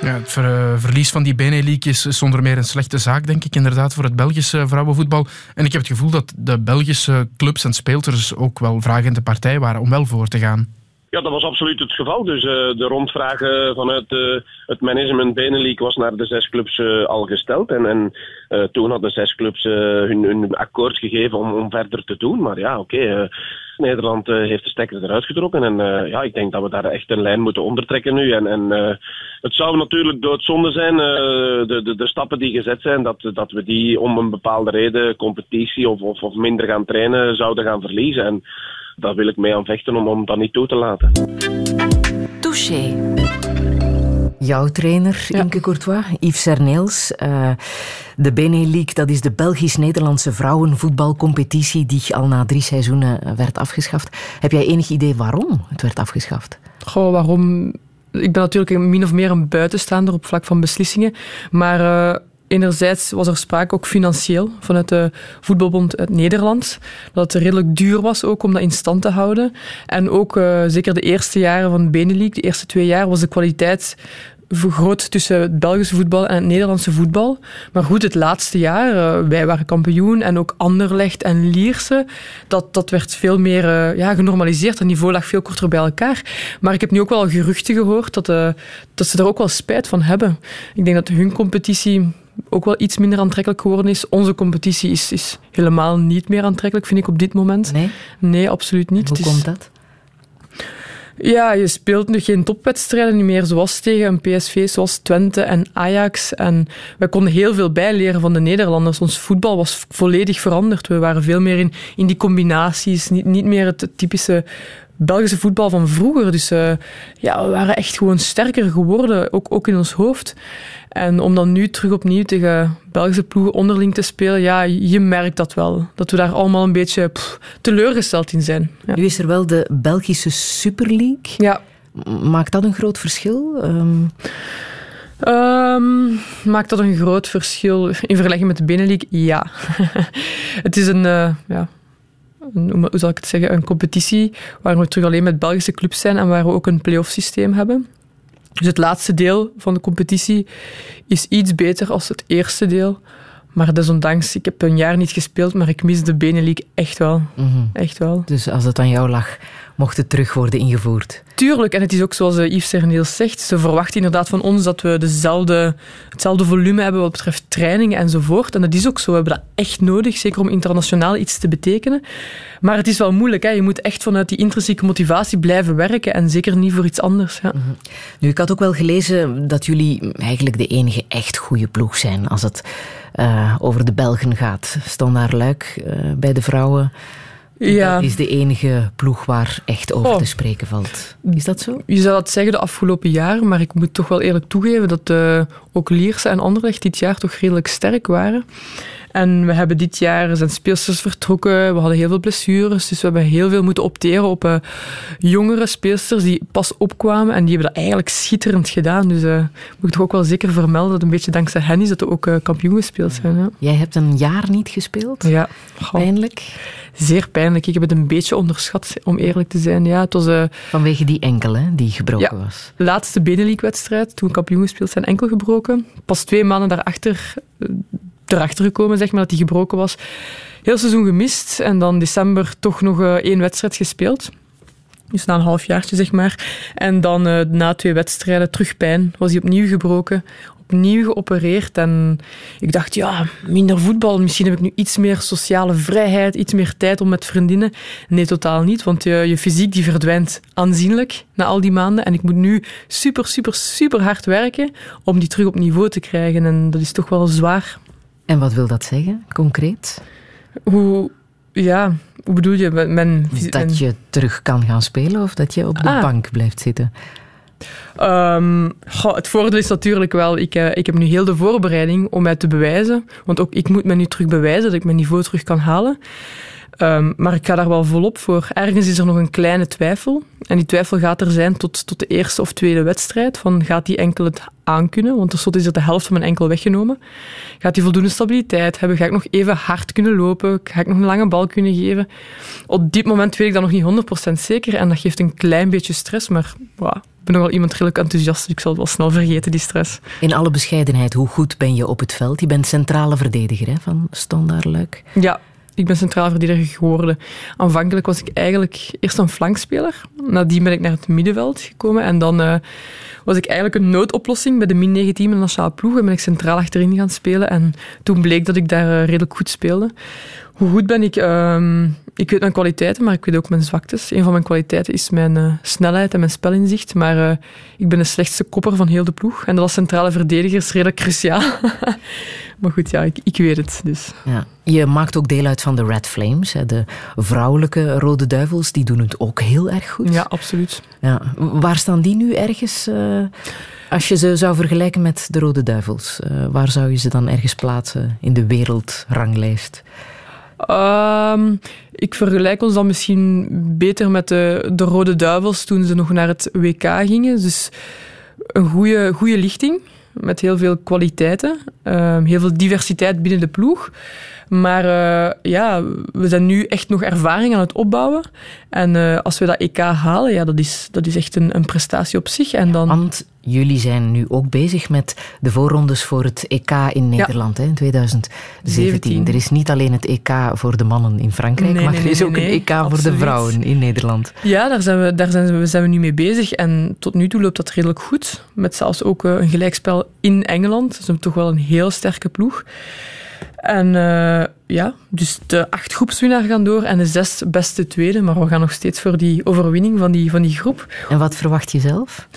R: Ja, het ver- eh, verlies van die Benelink is zonder meer een slechte zaak, denk ik, inderdaad, voor het Belgische vrouwenvoetbal. En ik heb het gevoel dat de Belgische clubs en speelsters ook wel vragende partij waren om wel voor te gaan.
S: Ja, dat was absoluut het geval. Dus eh, de rondvragen vanuit eh, het management Benelink was naar de zes clubs eh, al gesteld. En, en eh, toen hadden zes clubs eh, hun, hun akkoord gegeven om, om verder te doen. Maar ja, oké. eh, Nederland eh, heeft de stekker eruit getrokken. En eh, ja, ik denk dat we daar echt een lijn moeten ondertrekken nu. En, en eh, het zou natuurlijk doodzonde zijn, de, de, de stappen die gezet zijn, dat, dat we die om een bepaalde reden, competitie of, of, of minder gaan trainen, zouden gaan verliezen. En daar wil ik mee aan vechten om, om dat niet toe te laten.
A: Touché.
B: Jouw trainer, Imke Courtois, Yves Serneels. Eh, de Benelink, dat is de Belgisch-Nederlandse vrouwenvoetbalcompetitie die al na drie seizoenen eh, werd afgeschaft. Heb jij enig idee waarom het werd afgeschaft?
Q: Goh, waarom? Ik ben natuurlijk min of meer een buitenstaander op vlak van beslissingen. Maar eh, enerzijds was er sprake ook financieel vanuit de voetbalbond uit Nederland. Dat het redelijk duur was ook om dat in stand te houden. En ook eh, zeker de eerste jaren van Benelink, de eerste twee jaar, was de kwaliteit vergroot tussen het Belgische voetbal en het Nederlandse voetbal. Maar goed, het laatste jaar, eh, wij waren kampioen en ook Anderlecht en Lierse, dat, dat werd veel meer eh, ja, genormaliseerd. Het niveau lag veel korter bij elkaar. Maar ik heb nu ook wel geruchten gehoord dat, dat ze er ook wel spijt van hebben. Ik denk dat hun competitie ook wel iets minder aantrekkelijk geworden is. Onze competitie is, is helemaal niet meer aantrekkelijk, vind ik op dit moment.
B: Nee?
Q: Nee, absoluut niet.
B: Hoe komt dat?
Q: ja, je speelt nu geen topwedstrijden meer, zoals tegen een PSV, zoals Twente en Ajax. En wij konden heel veel bijleren van de Nederlanders. Ons voetbal was volledig veranderd. We waren veel meer in, in die combinaties, niet, niet meer het typische Belgische voetbal van vroeger. Dus eh, ja, we waren echt gewoon sterker geworden, ook, ook in ons hoofd. En om dan nu terug opnieuw tegen Belgische ploegen onderling te spelen, ja, je merkt dat wel. Dat we daar allemaal een beetje pff, teleurgesteld in zijn. Ja.
B: Nu is er wel de Belgische Super League.
Q: Ja.
B: Maakt dat een groot verschil? Ehm,
Q: Ehm, maakt dat een groot verschil in vergelijking met de Benelink? Ja. het is een, eh, ja, een, hoe zal ik het zeggen, een competitie waar we terug alleen met Belgische clubs zijn en waar we ook een play-off systeem hebben. Dus het laatste deel van de competitie is iets beter als het eerste deel. Maar desondanks, ik heb een jaar niet gespeeld, maar ik mis de Benelink echt wel.
B: mhm.
Q: Echt wel.
B: Dus als het aan jou lag, mocht het terug worden ingevoerd.
Q: Tuurlijk, en het is ook zoals eh, Yves Serneels zegt, ze verwachten inderdaad van ons dat we dezelfde, hetzelfde volume hebben wat betreft trainingen enzovoort. En dat is ook zo, we hebben dat echt nodig, zeker om internationaal iets te betekenen. Maar het is wel moeilijk, hè? je moet echt vanuit die intrinsieke motivatie blijven werken en zeker niet voor iets anders. Ja.
B: Nu, ik had ook wel gelezen dat jullie eigenlijk de enige echt goede ploeg zijn als het eh, over de Belgen gaat. Standaard Luik eh, bij de vrouwen.
Q: Ja.
B: Dat is de enige ploeg waar echt over
Q: Oh.
B: te spreken valt. Is dat zo?
Q: Je zou dat zeggen de afgelopen jaren, maar ik moet toch wel eerlijk toegeven dat eh, ook Lierse en Anderlecht dit jaar toch redelijk sterk waren. En we hebben dit jaar zijn speelsters vertrokken, we hadden heel veel blessures, dus we hebben heel veel moeten opteren op eh, jongere speelsters die pas opkwamen en die hebben dat eigenlijk schitterend gedaan. Dus eh moet ik toch ook wel zeker vermelden dat een beetje dankzij hen is dat we ook eh, kampioen gespeeld zijn. Ja.
B: Jij hebt een jaar niet gespeeld?
Q: Ja.
B: Pijnlijk?
Q: Zeer pijnlijk. Ik heb het een beetje onderschat, om eerlijk te zijn. Ja, het was,
B: Vanwege die enkel, hè, die gebroken
Q: Ja.
B: was.
Q: laatste Benelink-wedstrijd, toen we kampioen gespeeld zijn, enkel gebroken. Pas twee maanden daarachter, erachter gekomen, zeg maar, dat hij gebroken was. Heel seizoen gemist en dan december toch nog eh, één wedstrijd gespeeld. Dus na een halfjaartje, zeg maar. En dan eh, na twee wedstrijden terug pijn. Was hij opnieuw gebroken. Opnieuw geopereerd. En ik dacht, ja, minder voetbal. Misschien heb ik nu iets meer sociale vrijheid. Iets meer tijd om met vriendinnen. Nee, totaal niet. Want je, je fysiek die verdwijnt aanzienlijk na al die maanden. En ik moet nu super, super, super hard werken om die terug op niveau te krijgen. En dat is toch wel zwaar.
B: En wat wil dat zeggen, concreet?
Q: Hoe, ja, hoe bedoel je? Mijn, mijn-
B: Dat je terug kan gaan spelen of dat je op de
Q: Ah.
B: bank blijft zitten?
Q: Ehm, goh, het voordeel is natuurlijk wel, ik, eh, ik heb nu heel de voorbereiding om mij te bewijzen. Want ook ik moet me nu terug bewijzen dat ik mijn niveau terug kan halen. Ehm, maar ik ga daar wel volop voor. Ergens is er nog een kleine twijfel. En die twijfel gaat er zijn tot, tot de eerste of tweede wedstrijd. Van gaat die enkel het aankunnen? Want tenslotte is er de helft van mijn enkel weggenomen. Gaat hij voldoende stabiliteit hebben? Ga ik nog even hard kunnen lopen? Ga ik nog een lange bal kunnen geven? Op dit moment weet ik dat nog niet 100% zeker. En dat geeft een klein beetje stress. Maar wow, ik ben nog wel iemand redelijk enthousiast. Dus ik zal het wel snel vergeten, die stress.
B: In alle bescheidenheid, hoe goed ben je op het veld? Je bent centrale verdediger hè, van Standaard Luik.
Q: Ja, ik ben centraal verdediger geworden. Aanvankelijk was ik eigenlijk eerst een flankspeler. Nadien ben ik naar het middenveld gekomen. En dan eh, was ik eigenlijk een noodoplossing bij de min 19 in de nationale ploeg. En ben ik centraal achterin gaan spelen. En toen bleek dat ik daar eh, redelijk goed speelde. Hoe goed ben ik? Ehm, ik weet mijn kwaliteiten, maar ik weet ook mijn zwaktes. Een van mijn kwaliteiten is mijn eh, snelheid en mijn spelinzicht. Maar eh, ik ben de slechtste kopper van heel de ploeg. En dat als centrale verdediger is redelijk cruciaal. maar goed, ja, ik, ik weet het. Dus.
B: Ja. Je maakt ook deel uit van de Red Flames, hè, de vrouwelijke Rode Duivels. Die doen het ook heel erg goed.
Q: Ja, absoluut.
B: Ja. Waar staan die nu ergens? eh, als je ze zou vergelijken met de Rode Duivels, waar zou je ze dan ergens plaatsen in de wereldranglijst?
Q: Ehm, ik vergelijk ons dan misschien beter met de, de Rode Duivels toen ze nog naar het WK gingen. Dus een goede, goede lichting met heel veel kwaliteiten, ehm, heel veel diversiteit binnen de ploeg. Maar eh, ja, we zijn nu echt nog ervaring aan het opbouwen. En eh, als we dat EK halen, ja, dat is, dat is echt een, een prestatie op zich. En dan...
B: Want jullie zijn nu ook bezig met de voorrondes voor het EK in Nederland hè, in 2017.
Q: 17.
B: Er is niet alleen het EK voor de mannen in Frankrijk,
Q: Nee,
B: maar
Q: nee,
B: er is
Q: nee,
B: ook een EK voor de vrouwen in Nederland.
Q: Ja, daar zijn we, daar zijn we, zijn we nu mee bezig. En tot nu toe loopt dat redelijk goed. Met zelfs ook eh, een gelijkspel in Engeland. Dat is toch wel een heel sterke ploeg. En eh, ja, dus de acht groepswinnaar gaan door en de zes beste tweede. Maar we gaan nog steeds voor die overwinning van die, van die groep.
B: En wat verwacht je zelf?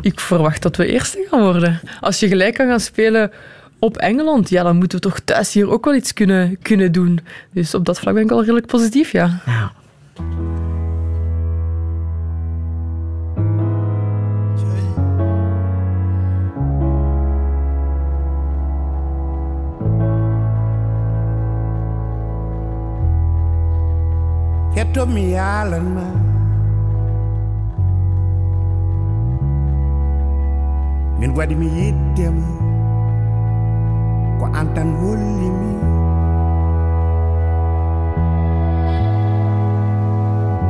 Q: Ik verwacht dat we eerste gaan worden. Als je gelijk kan gaan spelen op Engeland, ja, dan moeten we toch thuis hier ook wel iets kunnen, kunnen doen. Dus op dat vlak ben ik al redelijk positief, ja.
T: Hetto mi yalan ma min waɗi mi yiddema ko an tan hollimi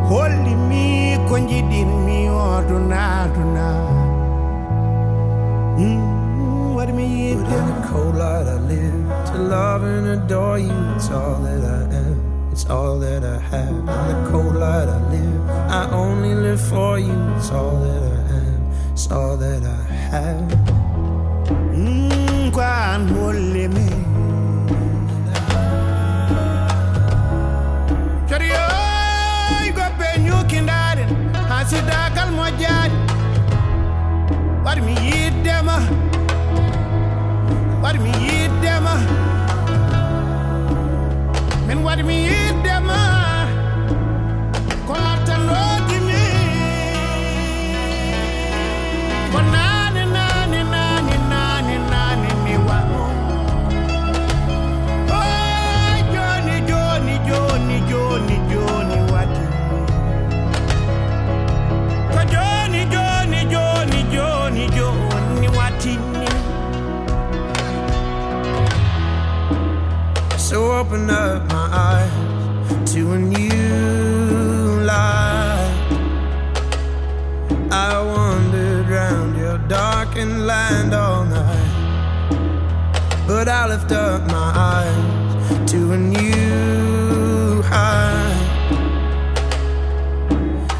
T: hollimi ko jiɗinmi odunaduna waɗi mi yiddema
I: cold light I live to love and adore you. It's all that I am. It's all that I have. In the cold light I live. I only live for you. It's all that I am. It's all that I have.
T: Mm, lift up my eyes to a new high.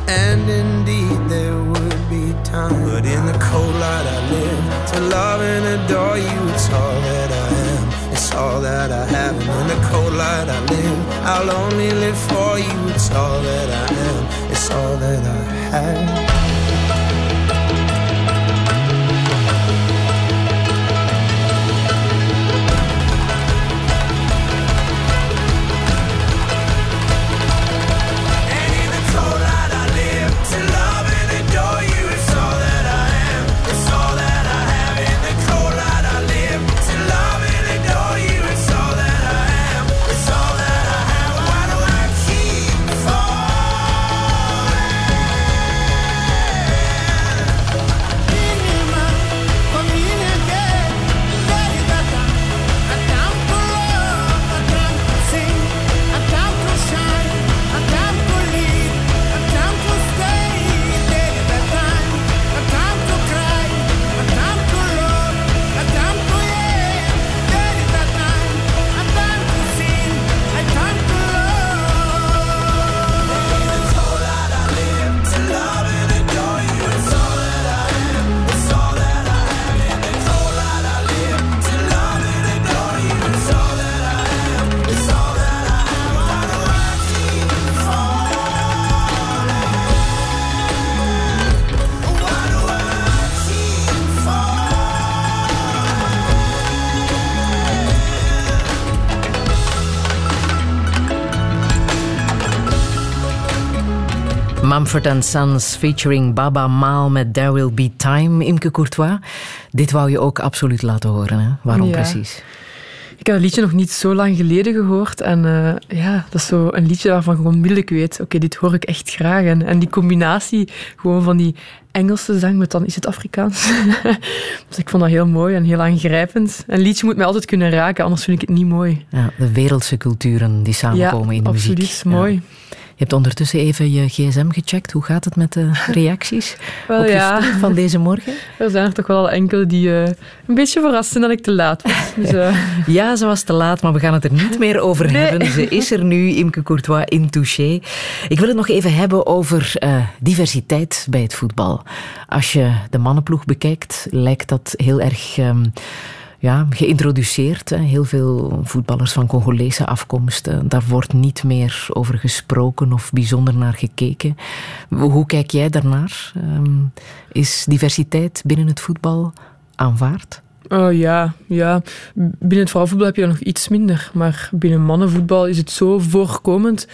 T: And indeed, there would be time, but in the cold light I live to love and adore you. It's all that I am, it's all that I have. And in the cold light I live, I'll only live for you. It's all that I am, it's all that I have.
B: Mumford Sons featuring Baba Maal met There Will Be Time. Imke Courtois, dit wou je ook absoluut laten horen. Hè? Waarom
Q: Ja.
B: precies?
Q: Ik heb het liedje nog niet zo lang geleden gehoord. En eh, ja, dat is zo een liedje waarvan ik onmiddellijk weet, oké, dit hoor ik echt graag. En, en die combinatie gewoon van die Engelse zang met dan is het Afrikaans. dus ik vond dat heel mooi en heel aangrijpend. Een liedje moet mij altijd kunnen raken, anders vind ik het niet mooi.
B: Ja, de wereldse culturen die samenkomen in de
Q: absoluut,
B: muziek.
Q: mooi.
B: Ja. Je hebt ondertussen even je gsm gecheckt. Hoe gaat het met de reacties
Q: Wel,
B: op je
Q: ja.
B: van deze morgen?
Q: Er zijn er toch wel enkele die eh, een beetje verrast zijn dat ik te laat was. Dus, eh,
B: Ja, ze was te laat, maar we gaan het er niet meer over hebben. Ze is er nu, Imke Courtois, in Touché. Ik wil het nog even hebben over eh, diversiteit bij het voetbal. Als je de mannenploeg bekijkt, lijkt dat heel erg... ehm, ja, geïntroduceerd. Hè. Heel veel voetballers van Congolese afkomst. eh, Daar wordt niet meer over gesproken of bijzonder naar gekeken. Hoe kijk jij daarnaar? Ehm, is diversiteit binnen het voetbal aanvaard?
Q: Oh ja, ja. Binnen het vrouwenvoetbal heb je dat nog iets minder. Maar binnen mannenvoetbal is het zo voorkomend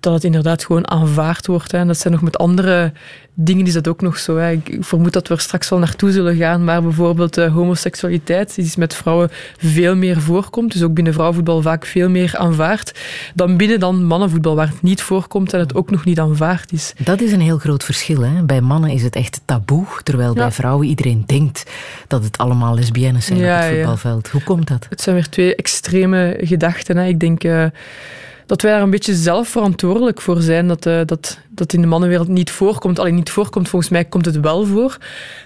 Q: dat het inderdaad gewoon aanvaard wordt. Hè. En dat zijn nog met andere dingen is dat ook nog zo. Hè. Ik vermoed dat we er straks wel naartoe zullen gaan. Maar bijvoorbeeld eh, homoseksualiteit die is met vrouwen veel meer voorkomt. Dus ook binnen vrouwenvoetbal vaak veel meer aanvaard. Dan binnen dan mannenvoetbal, waar het niet voorkomt en het ook nog niet aanvaard is.
B: Dat is een heel groot verschil. Hè? Bij mannen is het echt taboe, terwijl bij vrouwen iedereen denkt dat het allemaal lesbiennes zijn
Q: Ja,
B: op het
Q: ja.
B: voetbalveld. Hoe komt dat?
Q: Het zijn weer twee extreme gedachten. Hè. Ik denk eh, dat wij daar een beetje zelf verantwoordelijk voor zijn. Dat, eh, dat, dat in de mannenwereld niet voorkomt. Alleen niet voorkomt, volgens mij komt het wel voor.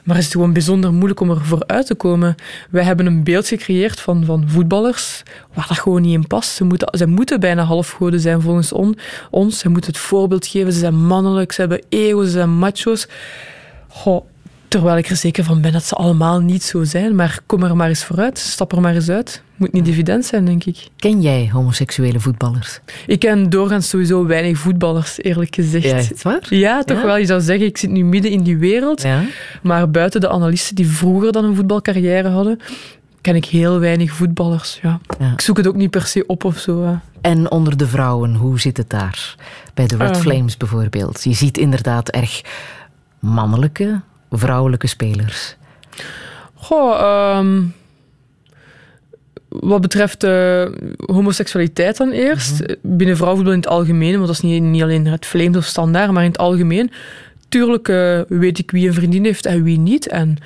Q: Maar is het gewoon bijzonder moeilijk om er vooruit te komen. Wij hebben een beeld gecreëerd van, van voetballers waar dat gewoon niet in past. Ze moeten, ze moeten bijna halfgoden zijn volgens on- ons. Ze moeten het voorbeeld geven. Ze zijn mannelijk, ze hebben ego, ze zijn macho's. Terwijl ik er zeker van ben dat ze allemaal niet zo zijn. Maar kom er maar eens vooruit. Stap er maar eens uit. Moet niet evident zijn, denk ik.
B: Ken jij homoseksuele voetballers?
Q: Ik ken doorgaans sowieso weinig voetballers, eerlijk gezegd.
B: Ja, is waar?
Q: Ja, toch
B: Ja?
Q: wel. Je zou zeggen, ik zit nu midden in die wereld. Maar buiten de analisten die vroeger dan een voetbalcarrière hadden, ken ik heel weinig voetballers. Ja. Ik zoek het ook niet per se op of zo. hè.
B: En onder de vrouwen, hoe zit het daar? Bij de Red
Q: Ehm.
B: Flames bijvoorbeeld. Je ziet inderdaad erg mannelijke vrouwelijke spelers?
Q: Goh, ehm, wat betreft homoseksualiteit dan eerst. Binnen vrouwenvoetbal in het algemeen, want dat is niet, niet alleen het Flames of standaard, maar in het algemeen. Tuurlijk eh, weet ik wie een vriendin heeft en wie niet. En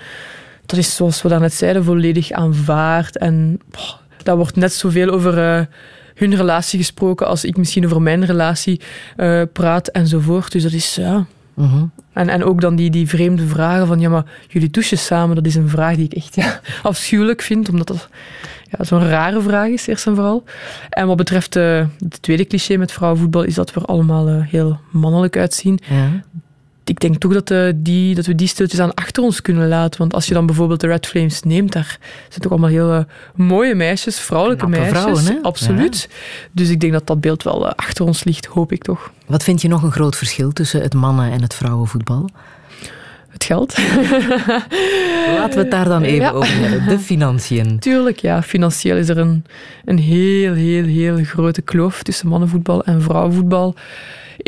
Q: dat is, zoals we daarnet zeiden, volledig aanvaard. En boh, daar wordt net zoveel over eh, hun relatie gesproken als ik misschien over mijn relatie eh, praat enzovoort. Dus dat is, ja...
B: Mhm.
Q: En, en ook dan die, die vreemde vragen van, ja, maar jullie douchen samen, dat is een vraag die ik echt ja, afschuwelijk vind, omdat dat ja, zo'n rare vraag is, eerst en vooral. En wat betreft eh, het tweede cliché met vrouwenvoetbal, is dat we er allemaal eh, heel mannelijk uitzien.
B: Ja.
Q: Ik denk toch dat, eh, die, dat we die stiltjes aan achter ons kunnen laten. Want als je dan bijvoorbeeld de Red Flames neemt, daar zijn toch allemaal heel eh, mooie meisjes, vrouwelijke
B: Knappe
Q: meisjes.
B: vrouwen?
Q: Absoluut. Dus ik denk dat dat beeld wel eh, achter ons ligt, hoop ik toch.
B: Wat vind je nog een groot verschil tussen het mannen- en het vrouwenvoetbal?
Q: Het geld.
B: Laten we het daar dan even
Q: Ja.
B: over hebben. De financiën.
Q: Tuurlijk, ja. Financieel is er een, een heel, heel, heel grote kloof tussen mannenvoetbal en vrouwenvoetbal.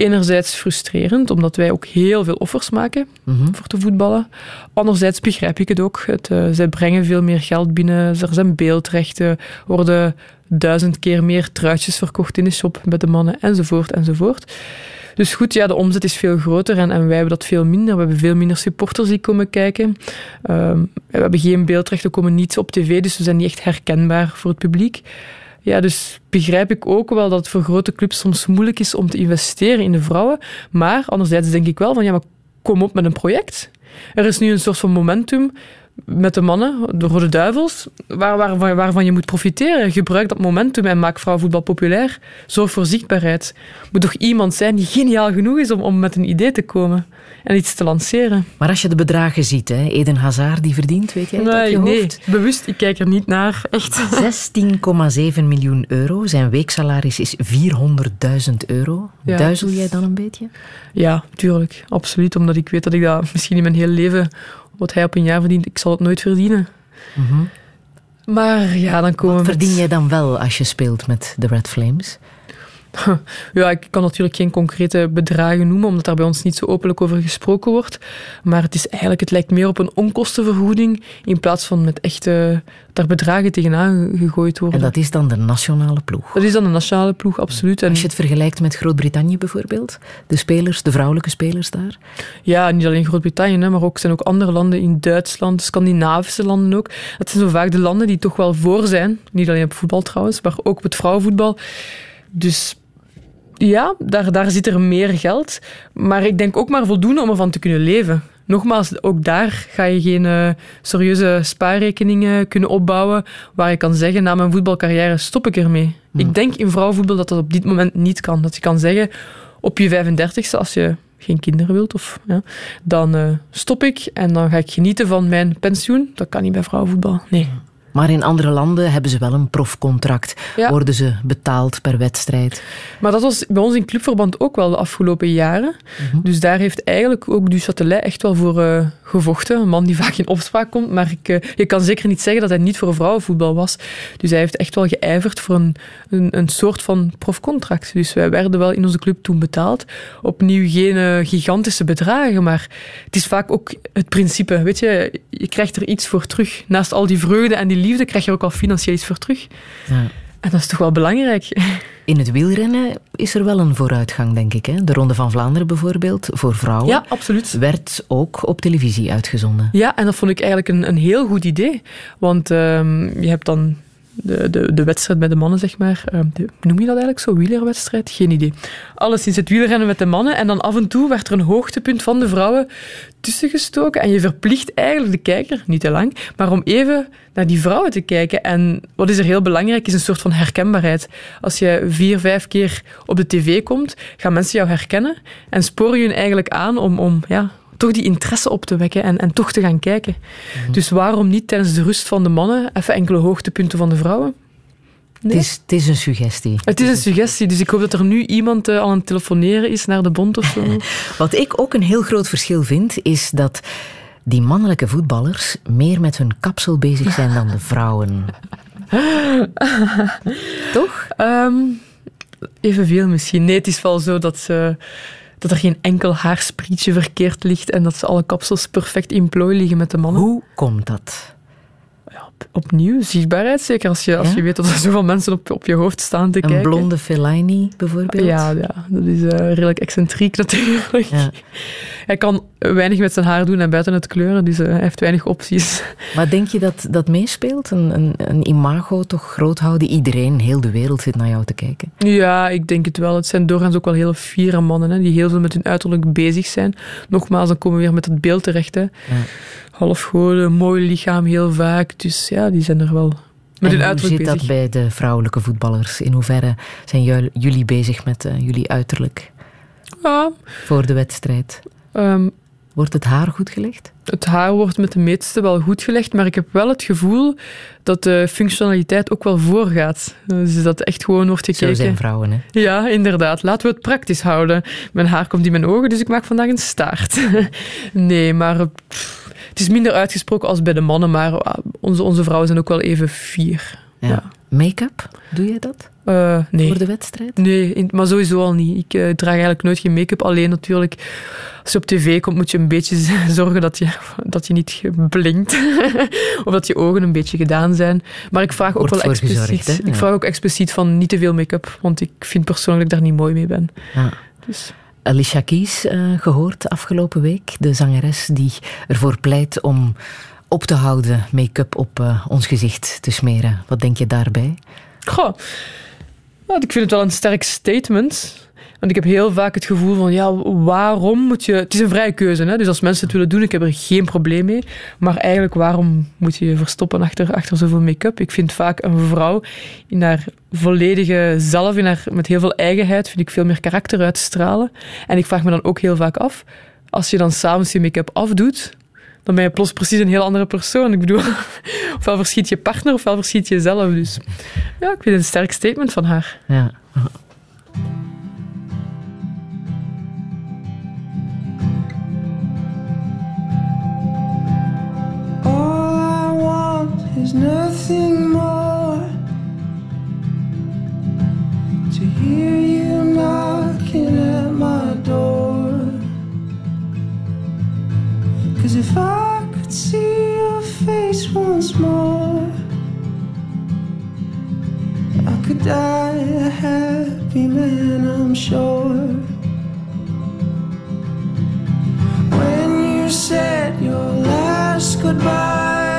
Q: Enerzijds frustrerend, omdat wij ook heel veel offers maken
B: Mhm.
Q: voor te voetballen. Anderzijds begrijp ik het ook. Het, eh, zij brengen veel meer geld binnen. Er zijn beeldrechten, worden duizend keer meer truitjes verkocht in de shop bij de mannen, enzovoort, enzovoort. Dus goed, ja, de omzet is veel groter en, en wij hebben dat veel minder. We hebben veel minder supporters die komen kijken. Ehm, we hebben geen beeldrechten, komen niet op tv, dus we zijn niet echt herkenbaar voor het publiek. Ja, dus begrijp ik ook wel dat het voor grote clubs soms moeilijk is om te investeren in de vrouwen. Maar anderzijds denk ik wel van, ja, maar kom op met een project. Er is nu een soort van momentum met de mannen, de Rode Duivels, waar, waar, waar- waarvan je moet profiteren. Gebruik dat momentum en maak vrouwenvoetbal populair. Zorg voor zichtbaarheid. Er moet toch iemand zijn die geniaal genoeg is om, om met een idee te komen en iets te lanceren.
B: Maar als je de bedragen ziet, hè, Eden Hazard die verdient, weet jij
Q: Nee,
B: je
Q: nee,
B: hoofd?
Q: bewust, ik kijk er niet naar. Echt.
B: 16,7 miljoen euro. Zijn weeksalaris is 400.000 euro.
Q: Ja,
B: Duizel
Q: dus-
B: jij dan een beetje?
Q: Ja, tuurlijk. Absoluut. Omdat ik weet dat ik dat misschien in mijn hele leven, wat hij op een jaar verdient, ik zal het nooit verdienen.
B: Mhm.
Q: Maar ja, dan komen we met-
B: Verdien jij dan wel als je speelt met de Red Flames?
Q: Ja, ik kan natuurlijk geen concrete bedragen noemen, omdat daar bij ons niet zo openlijk over gesproken wordt. Maar het is eigenlijk, het lijkt meer op een onkostenvergoeding in plaats van met echte daar bedragen tegenaan gegooid worden.
B: En dat is dan de nationale ploeg.
Q: Dat is dan de nationale ploeg, absoluut. En
B: Als je het vergelijkt met Groot-Brittannië bijvoorbeeld, de spelers, de vrouwelijke spelers daar.
Q: Ja, niet alleen Groot-Brittannië, maar ook zijn ook andere landen in Duitsland, Scandinavische landen ook. Dat zijn zo vaak de landen die toch wel voor zijn. Niet alleen op voetbal trouwens, maar ook op het vrouwenvoetbal. Dus ja, daar, daar zit er meer geld. Maar ik denk ook maar voldoende om ervan te kunnen leven. Nogmaals, ook daar ga je geen eh, serieuze spaarrekeningen kunnen opbouwen waar je kan zeggen, na mijn voetbalcarrière stop ik ermee. Ik denk in vrouwenvoetbal dat dat op dit moment niet kan. Dat je kan zeggen, op je 35ste, als je geen kinderen wilt, of, ja, dan eh, stop ik en dan ga ik genieten van mijn pensioen. Dat kan niet bij vrouwenvoetbal, nee.
B: Maar in andere landen hebben ze wel een profcontract.
Q: Ja.
B: Worden ze betaald per wedstrijd.
Q: Maar dat was bij ons in clubverband ook wel de afgelopen jaren. Dus daar heeft eigenlijk ook Du Châtelet echt wel voor eh, gevochten. Een man die vaak in opspraak komt, maar ik, eh, je kan zeker niet zeggen dat hij niet voor vrouwenvoetbal was. Dus hij heeft echt wel geijverd voor een, een, een soort van profcontract. Dus wij werden wel in onze club toen betaald. Opnieuw geen eh, gigantische bedragen, maar het is vaak ook het principe. Weet je, je krijgt er iets voor terug. Naast al die vreugde en die liefde krijg je ook al financieel iets voor terug.
B: Ja.
Q: En dat is toch wel belangrijk.
B: In het wielrennen is er wel een vooruitgang, denk ik. Hè? De Ronde van Vlaanderen bijvoorbeeld, voor vrouwen,
Q: Ja, absoluut.
B: werd ook op televisie uitgezonden.
Q: Ja, en dat vond ik eigenlijk een, een heel goed idee. Want ehm, je hebt dan de, de, de wedstrijd bij de mannen, zeg maar. Ehm, de- noem je dat eigenlijk zo? Wielerwedstrijd? Geen idee. Alles is het wielrennen met de mannen. En dan af en toe werd er een hoogtepunt van de vrouwen tussengestoken. En je verplicht eigenlijk de kijker, niet te lang, maar om even naar die vrouwen te kijken. En wat is er heel belangrijk, is een soort van herkenbaarheid. Als je vier, vijf keer op de tv komt, gaan mensen jou herkennen en sporen je eigenlijk aan om, om ja, toch die interesse op te wekken en, en toch te gaan kijken. Dus waarom niet tijdens de rust van de mannen even enkele hoogtepunten van de vrouwen? Nee.
B: Het, is, het is een suggestie.
Q: Het is een suggestie, dus ik hoop dat er nu iemand eh, aan het telefoneren is naar de bond of zo.
B: Wat ik ook een heel groot verschil vind, is dat die mannelijke voetballers meer met hun kapsel bezig zijn dan de vrouwen.
Q: Toch? Evenveel misschien. Nee, het is wel zo dat ze, dat er geen enkel haarsprietje verkeerd ligt en dat ze alle kapsels perfect in plooi liggen met de mannen.
B: Hoe komt dat?
Q: Opnieuw, zichtbaarheid zeker. Als je, als
B: Ja?
Q: je weet dat er zoveel mensen op, op je hoofd staan te
B: Een
Q: kijken.
B: blonde Fellaini bijvoorbeeld?
Q: Ja, ja, dat is eh, redelijk excentriek natuurlijk. Hij kan weinig met zijn haar doen en buiten het kleuren, dus eh, hij heeft weinig opties.
B: Maar denk je dat dat meespeelt? Een, een, een imago toch groot houden? Iedereen, heel de wereld zit naar jou te kijken.
Q: Ja, ik denk het wel. Het zijn doorgaans ook wel heel fiere mannen, hè, die heel veel met hun uiterlijk bezig zijn. Nogmaals, dan komen we weer met het beeld terecht. Hè. Half goden, mooi lichaam heel vaak. Dus ja, die zijn er wel met
B: hoe zit
Q: bezig.
B: dat bij de vrouwelijke voetballers? In hoeverre zijn jul- jullie bezig met eh, jullie uiterlijk
Q: Ja,
B: voor de wedstrijd?
Q: ehm,
B: Wordt het haar goed gelegd?
Q: het haar wordt met de meeste wel goed gelegd, maar ik heb wel het gevoel dat de functionaliteit ook wel voorgaat. Dus dat echt gewoon wordt gekeken.
B: Zo zijn vrouwen, hè?
Q: Ja, inderdaad. Laten we het praktisch houden. Mijn haar komt in mijn ogen, dus ik maak vandaag een staart. nee, maar pff, het is minder uitgesproken als bij de mannen, maar ah, onze, onze vrouwen zijn ook wel even fier.
B: Ja. Make-up, doe je dat?
Q: Eh, nee.
B: Voor de wedstrijd?
Q: Nee, in- maar sowieso al niet. Ik eh, draag eigenlijk nooit geen make-up. Alleen natuurlijk, als je op tv komt, moet je een beetje zorgen dat je, dat je niet blinkt. of dat je ogen een beetje gedaan zijn. Maar ik vraag ook wel expliciet.
B: hè?
Q: Ik
B: Ja.
Q: vraag ook expliciet van niet te veel make-up. Want ik vind persoonlijk dat ik daar niet mooi mee ben.
B: Ja.
Q: Dus.
B: Alicia Keys eh, gehoord afgelopen week. De zangeres die ervoor pleit om op te houden make-up op eh, ons gezicht te smeren. Wat denk je daarbij?
Q: Goh, nou, ik vind het wel een sterk statement. Want ik heb heel vaak het gevoel van, ja, waarom moet je... Het is een vrije keuze, hè? dus als mensen het willen doen, ik heb er geen probleem mee. Maar eigenlijk, waarom moet je je verstoppen achter, achter zoveel make-up? Ik vind vaak een vrouw in haar volledige zelf, in haar, met heel veel eigenheid, vind ik veel meer karakter uitstralen. En ik vraag me dan ook heel vaak af, als je dan s'avonds je make-up afdoet, dan ben je plots precies een heel andere persoon. Ik bedoel, ofwel verschiet je partner, ofwel verschiet je jezelf. Dus ja, ik vind het een sterk statement van haar.
B: Ja.
I: Is nothing more to hear you knocking at my door. Cause if I could see your face once more, I could die a happy man, I'm sure. When you said your last goodbye,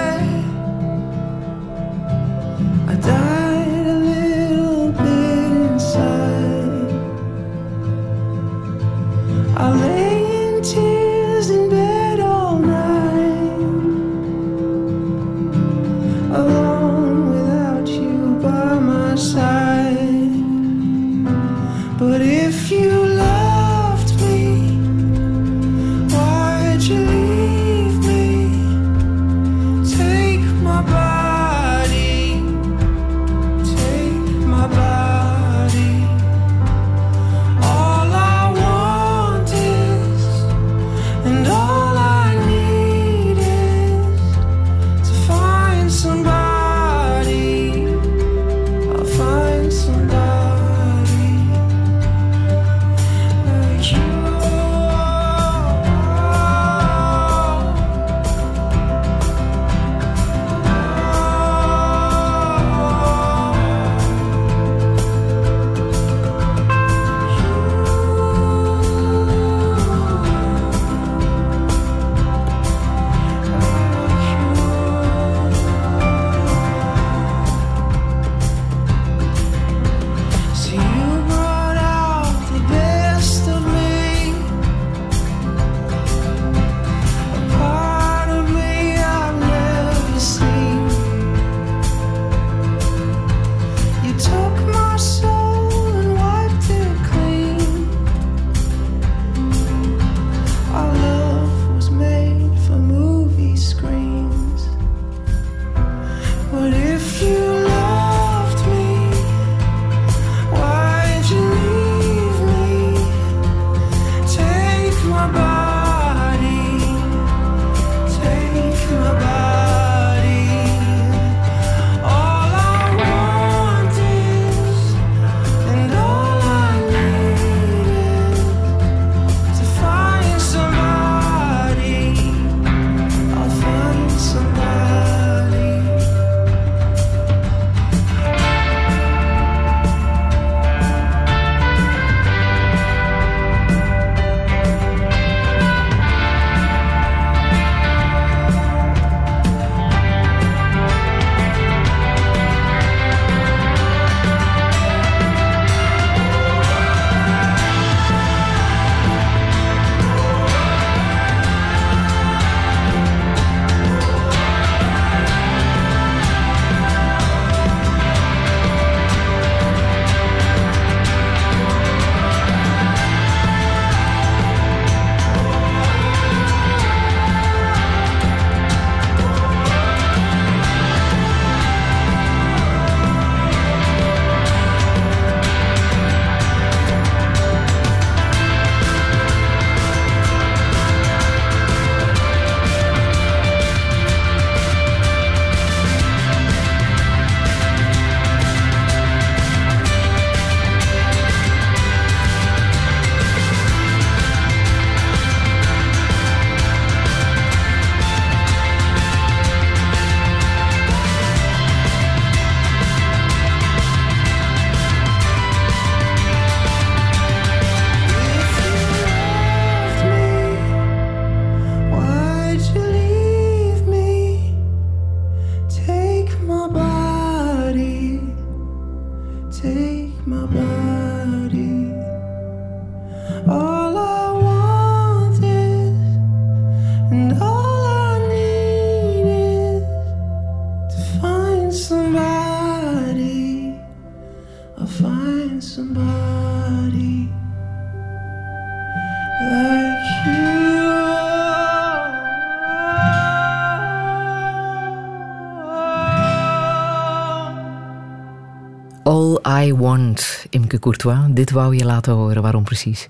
I: I
B: Want, Imke Courtois. Dit wou je laten horen. Waarom precies?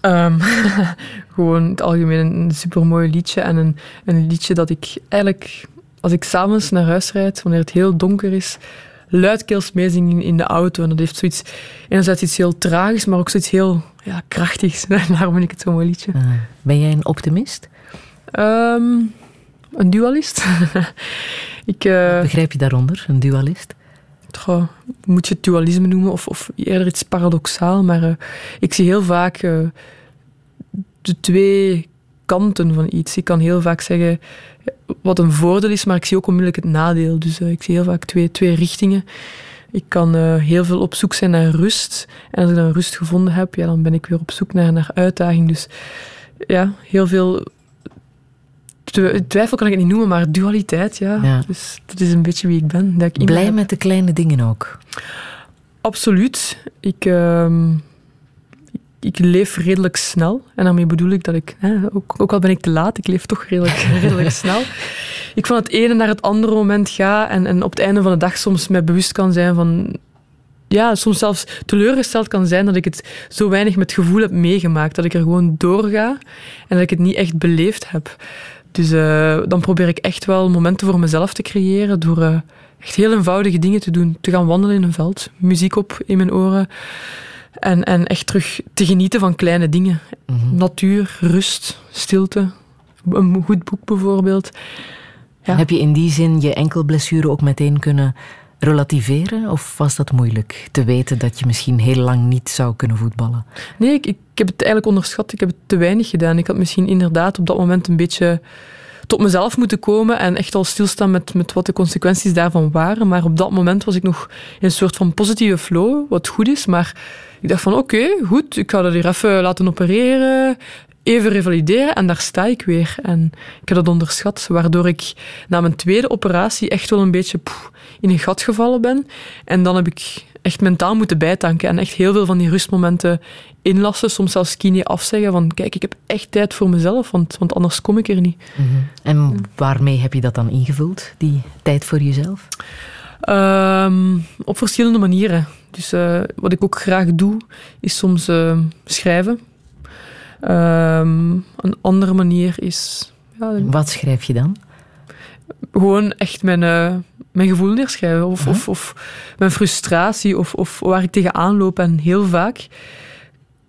Q: Ehm, gewoon in het algemeen een supermooi liedje. En een, een liedje dat ik eigenlijk, als ik s'avonds naar huis rijd, wanneer het heel donker is, luidkeels meezing in, in de auto. En dat heeft zoiets, enerzijds iets heel tragisch, maar ook zoiets heel ja, krachtigs. Daarom vind ik het zo'n mooi liedje.
B: Ah, ben jij een optimist?
Q: Ehm, een dualist? ik, eh,
B: Begrijp je daaronder, een dualist?
Q: Moet je het dualisme noemen of, of eerder iets paradoxaal, maar eh, ik zie heel vaak eh, de twee kanten van iets. Ik kan heel vaak zeggen wat een voordeel is, maar ik zie ook onmiddellijk het nadeel. Dus eh, ik zie heel vaak twee, twee richtingen. Ik kan eh, heel veel op zoek zijn naar rust. En als ik dan rust gevonden heb, ja, dan ben ik weer op zoek naar, naar uitdaging. Dus ja, heel veel twijfel kan ik het niet noemen, maar dualiteit, ja.
B: Ja.
Q: Dus dat is een beetje wie ik ben. Dat ik
B: Blij
Q: heb.
B: met de kleine dingen ook.
Q: Absoluut. Ik, ehm, ik leef redelijk snel. En daarmee bedoel ik dat ik, hè, ook, ook al ben ik te laat, ik leef toch redelijk, redelijk snel. Ik van het ene naar het andere moment ga en, en op het einde van de dag soms mij bewust kan zijn van... Ja, soms zelfs teleurgesteld kan zijn dat ik het zo weinig met gevoel heb meegemaakt. Dat ik er gewoon doorga en dat ik het niet echt beleefd heb. Dus eh, dan probeer ik echt wel momenten voor mezelf te creëren door eh, echt heel eenvoudige dingen te doen. Te gaan wandelen in een veld, muziek op in mijn oren. En, en echt terug te genieten van kleine dingen. Natuur, rust, stilte. Een goed boek bijvoorbeeld.
B: Heb je in die zin je enkelblessure ook meteen kunnen relativeren? Of was dat moeilijk? Te weten dat je misschien heel lang niet zou kunnen voetballen?
Q: Nee, ik, ik heb het eigenlijk onderschat. Ik heb het te weinig gedaan. Ik had misschien inderdaad op dat moment een beetje tot mezelf moeten komen en echt al stilstaan met, met wat de consequenties daarvan waren. Maar op dat moment was ik nog in een soort van positieve flow, wat goed is. Maar ik dacht van oké, goed, ik ga dat hier even laten opereren, even revalideren en daar sta ik weer. En ik heb dat onderschat, waardoor ik na mijn tweede operatie echt wel een beetje poeh, in een gat gevallen ben. En dan heb ik echt mentaal moeten bijtanken en echt heel veel van die rustmomenten inlassen, soms zelfs kine afzeggen van kijk, ik heb echt tijd voor mezelf, want, want anders kom ik er niet.
B: En waarmee heb je dat dan ingevuld, die tijd voor jezelf?
Q: Ehm, op verschillende manieren. Dus eh, wat ik ook graag doe, is soms eh, schrijven. Ehm, een andere manier is... Ja,
B: Wat schrijf je dan?
Q: gewoon echt mijn, eh, mijn gevoel neerschrijven. Of, of, of mijn frustratie, of, of waar ik tegenaan loop. En heel vaak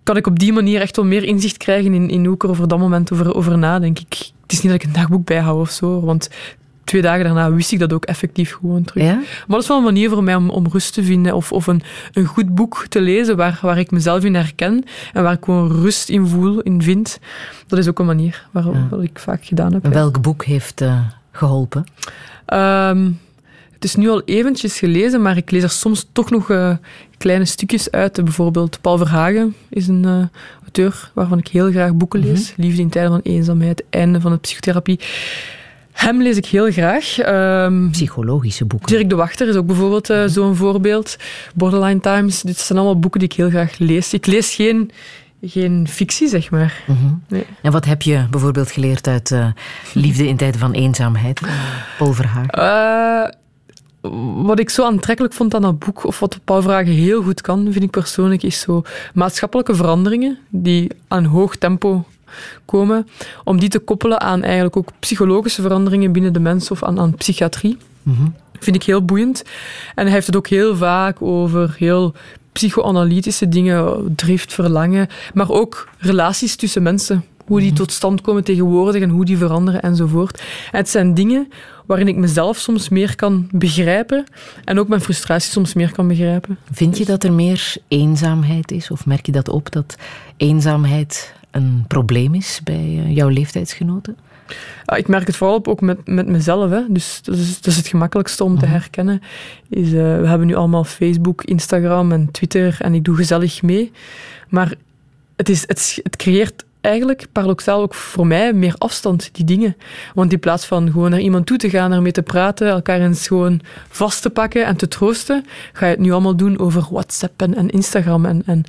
Q: kan ik op die manier echt wel meer inzicht krijgen in, in hoe ik er over dat moment over, over nadenk. Ik, het is niet dat ik een dagboek bijhoud of zo, want twee dagen daarna wist ik dat ook effectief gewoon terug.
B: Ja?
Q: Maar dat is wel een manier voor mij om, om rust te vinden of, of een, een goed boek te lezen waar, waar ik mezelf in herken en waar ik gewoon rust in voel, in vind. Dat is ook een manier waarop wat ik vaak gedaan heb.
B: Welk boek heeft eh, geholpen?
Q: Ehm, het is nu al eventjes gelezen, maar ik lees er soms toch nog eh, kleine stukjes uit. Bijvoorbeeld Paul Verhagen is een eh, auteur waarvan ik heel graag boeken lees. Liefde in tijden van eenzaamheid, einde van de psychotherapie. Hem lees ik heel graag. Ehm,
B: Psychologische boeken.
Q: Dirk de Wachter is ook bijvoorbeeld eh, zo'n voorbeeld. Borderline Times. Dit zijn allemaal boeken die ik heel graag lees. Ik lees geen, geen fictie, zeg maar. Nee.
B: En wat heb je bijvoorbeeld geleerd uit eh, Liefde in tijden van eenzaamheid? Paul Verhagen.
Q: Eh, wat ik zo aantrekkelijk vond aan dat boek, of wat Paul Vragen heel goed kan, vind ik persoonlijk, is zo maatschappelijke veranderingen die aan hoog tempo komen, om die te koppelen aan eigenlijk ook psychologische veranderingen binnen de mens of aan, aan psychiatrie. Vind ik heel boeiend. En hij heeft het ook heel vaak over heel psychoanalytische dingen, drift, verlangen, maar ook relaties tussen mensen. Hoe die tot stand komen tegenwoordig en hoe die veranderen enzovoort. En het zijn dingen waarin ik mezelf soms meer kan begrijpen en ook mijn frustratie soms meer kan begrijpen.
B: Vind je dat er meer eenzaamheid is? Of merk je dat op, dat eenzaamheid een probleem is bij eh, jouw leeftijdsgenoten?
Q: Ja, ik merk het vooral op, ook met, met mezelf. Hè. Dus dat is, dat is het gemakkelijkste om te herkennen. Is, eh, we hebben nu allemaal Facebook, Instagram en Twitter en ik doe gezellig mee. Maar het, is, het, het creëert eigenlijk paradoxaal ook voor mij meer afstand, die dingen. Want in plaats van gewoon naar iemand toe te gaan, ermee te praten, elkaar eens gewoon vast te pakken en te troosten, ga je het nu allemaal doen over WhatsApp en, en Instagram. En, en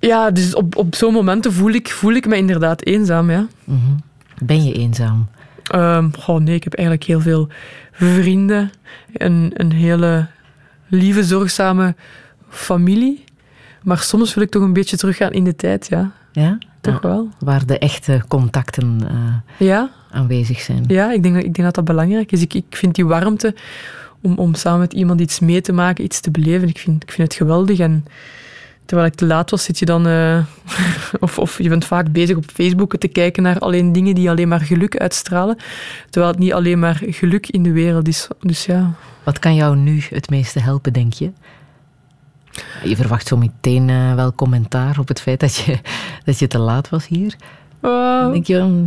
Q: ja, dus op, op zo'n momenten voel ik, voel ik me inderdaad eenzaam, ja.
B: Ben je eenzaam?
Q: Ehm, goh, nee, ik heb eigenlijk heel veel vrienden. Een, een hele lieve, zorgzame familie. Maar soms wil ik toch een beetje teruggaan in de tijd, ja.
B: Ja?
Q: Toch wel.
B: Waar de echte contacten eh,
Q: Ja,
B: aanwezig zijn.
Q: ja ik, denk, dat- ik denk dat dat belangrijk is. Ik, ik vind die warmte om, om samen met iemand iets mee te maken, iets te beleven, ik vind, ik vind het geweldig. En terwijl ik te laat was, zit je dan... eh, of, of je bent vaak bezig op Facebook te kijken naar alleen dingen die alleen maar geluk uitstralen. Terwijl het niet alleen maar geluk in de wereld is. Dus ja...
B: Wat kan jou nu het meeste helpen, denk je? Je verwacht zo meteen eh, wel commentaar op het feit dat je, dat je te laat was hier.
Q: Eh,
B: denk je,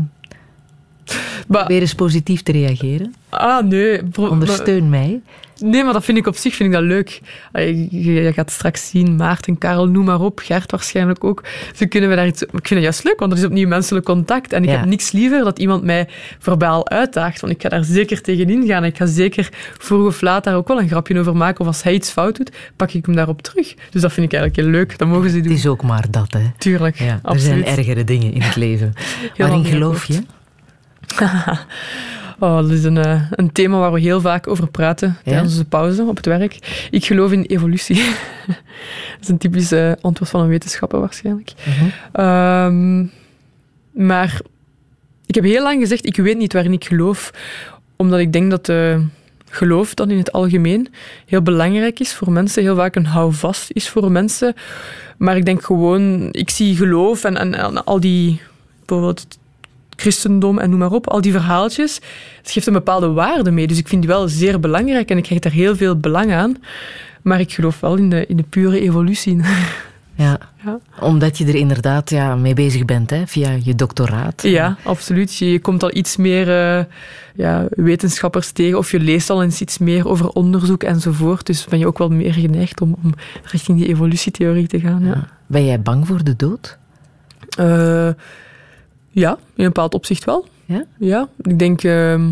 B: um, probeer eens positief te reageren.
Q: Ah, nee.
B: Ondersteun mij.
Q: Nee, maar dat vind ik op zich vind ik dat leuk. Je, je gaat straks zien, Maarten, Karel, noem maar op, Gert waarschijnlijk ook. Ze kunnen we daar iets... Maar ik vind het juist leuk, want er is opnieuw menselijk contact. En ik
B: Ja.
Q: heb niks liever dat iemand mij verbaal uitdaagt. Want ik ga daar zeker tegenin gaan. Ik ga zeker vroeg of laat daar ook wel een grapje over maken. Of als hij iets fout doet, pak ik hem daarop terug. Dus dat vind ik eigenlijk heel leuk. Dat mogen ze doen.
B: Het is ook maar dat, hè.
Q: Tuurlijk,
B: Ja, er zijn ergere dingen in het leven. Waarin geloof je?
Q: Oh, dat is een, eh, een thema waar we heel vaak over praten tijdens onze pauze op het werk. Ik geloof in evolutie. dat is een typisch antwoord van een wetenschapper waarschijnlijk. Ehm, maar ik heb heel lang gezegd, ik weet niet waarin ik geloof, omdat ik denk dat eh, geloof dan in het algemeen heel belangrijk is voor mensen, heel vaak een houvast is voor mensen. Maar ik denk gewoon, ik zie geloof en, en, en al die, bijvoorbeeld christendom en noem maar op, al die verhaaltjes, het geeft een bepaalde waarde mee. Dus ik vind die wel zeer belangrijk en ik krijg daar heel veel belang aan. Maar ik geloof wel in de, in de pure evolutie.
B: Ja.
Q: Ja.
B: Omdat je er inderdaad ja, mee bezig bent, hè, via je doctoraat.
Q: Ja, absoluut. Je je komt al iets meer eh, ja, wetenschappers tegen of je leest al eens iets meer over onderzoek enzovoort. Dus ben je ook wel meer geneigd om, om richting die evolutietheorie te gaan. Ja,
B: Ben jij bang voor de dood?
Q: Eh, ja in een bepaald opzicht wel.
B: Ja?
Q: Ja, ik denk... ehm,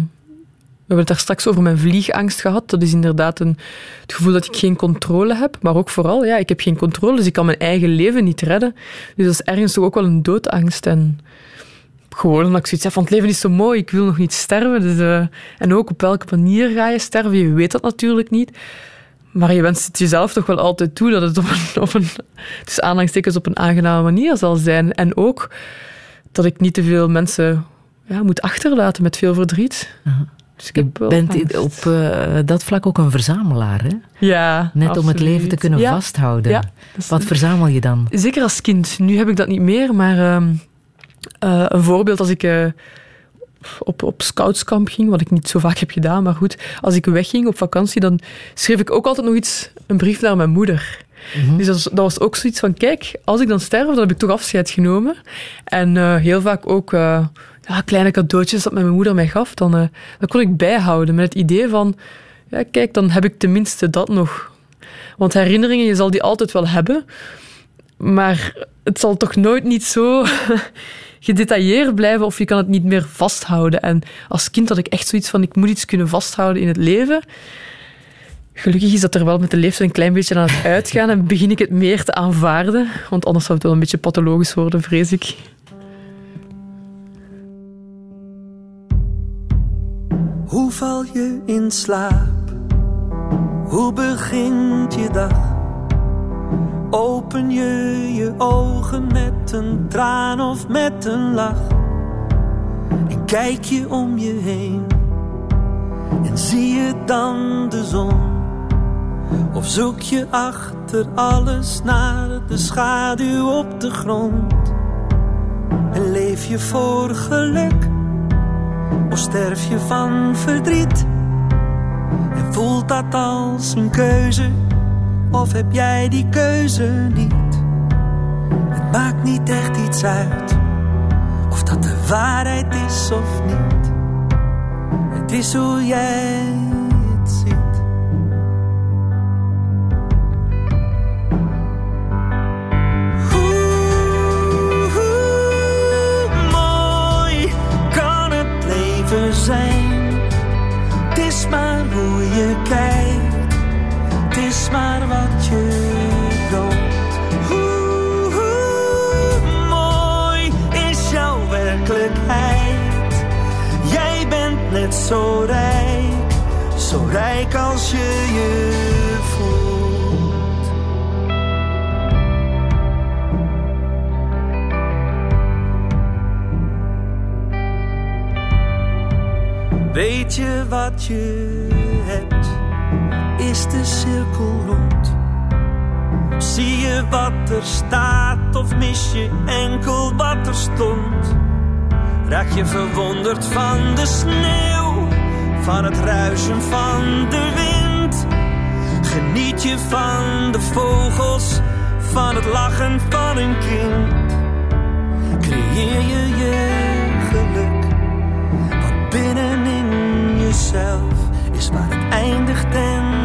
Q: we hebben het daar straks over mijn vliegangst gehad. Dat is inderdaad een, het gevoel dat ik geen controle heb. Maar ook vooral, ja, ik heb geen controle, dus ik kan mijn eigen leven niet redden. Dus dat is ergens toch ook wel een doodangst. En gewoon omdat ik zoiets heb van het leven is zo mooi, ik wil nog niet sterven. Dus, eh, en ook op welke manier ga je sterven, je weet dat natuurlijk niet. Maar je wenst het jezelf toch wel altijd toe dat het op een, op een, dus aanhalingstekens op een aangename manier zal zijn. En ook dat ik niet te veel mensen ja, moet achterlaten met veel verdriet. Dus ik
B: Je
Q: heb
B: bent op eh, dat vlak ook een verzamelaar, hè?
Q: Ja,
B: Net om het leven te kunnen
Q: Ja.
B: vasthouden.
Q: Ja,
B: Wat verzamel je dan?
Q: Zeker als kind. Nu heb ik dat niet meer, maar ehm, eh, een voorbeeld als ik eh, op, op scoutskamp ging, wat ik niet zo vaak heb gedaan, maar goed, als ik wegging op vakantie, dan schreef ik ook altijd nog iets, een brief naar mijn moeder. Dus dat was, dat was ook zoiets van, kijk, als ik dan sterf, dan heb ik toch afscheid genomen. En eh, heel vaak ook eh, ja, kleine cadeautjes dat mijn moeder mij gaf, dan, eh, dat kon ik bijhouden met het idee van, ja, kijk, dan heb ik tenminste dat nog. Want herinneringen, je zal die altijd wel hebben, maar het zal toch nooit niet zo gedetailleerd blijven of je kan het niet meer vasthouden. En als kind had ik echt zoiets van, ik moet iets kunnen vasthouden in het leven. Gelukkig is dat er wel met de leeftijd een klein beetje aan het uitgaan en begin ik het meer te aanvaarden. Want anders zou het wel een beetje pathologisch worden, vrees ik.
L: Hoe val je in slaap? Hoe begint je dag? Open je je ogen met een traan of met een lach? En kijk je om je heen en zie je dan de zon? Of zoek je achter alles naar de schaduw op de grond? En leef je voor geluk? Of sterf je van verdriet? En voelt dat als een keuze? Of heb jij die keuze niet? Het maakt niet echt iets uit Of dat de waarheid is of niet Het is hoe jij het ziet Hoe, hoe mooi kan het leven zijn? Het is maar hoe je kijkt, is maar wat je droomt. Hoe, hoe mooi is jouw werkelijkheid? Jij bent net zo rijk, zo rijk als je je voelt. Weet je wat je? Is de cirkel rond? Zie je wat er staat of mis je enkel wat er stond? Raak je verwonderd van de sneeuw, van het ruisen van de wind? Geniet je van de vogels, van het lachen van een kind? Creëer je je geluk, wat binnenin jezelf is waar het eindigt en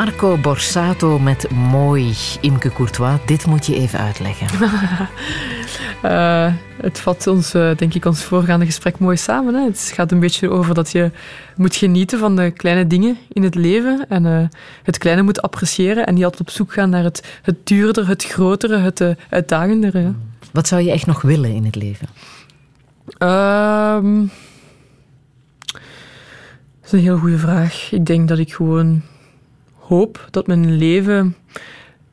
B: Marco Borsato met Mooi. Imke Courtois, dit moet je even uitleggen.
Q: Eh, het vat ons, eh, denk ik, ons voorgaande gesprek mooi samen. Hè. Het gaat een beetje over dat je moet genieten van de kleine dingen in het leven. En eh, het kleine moet appreciëren en niet altijd op zoek gaan naar het, het duurder, het grotere, het uh, uitdagendere.
B: Wat zou je echt nog willen in het leven?
Q: Ehm, dat is een heel goede vraag. Ik denk dat ik gewoon hoop dat mijn leven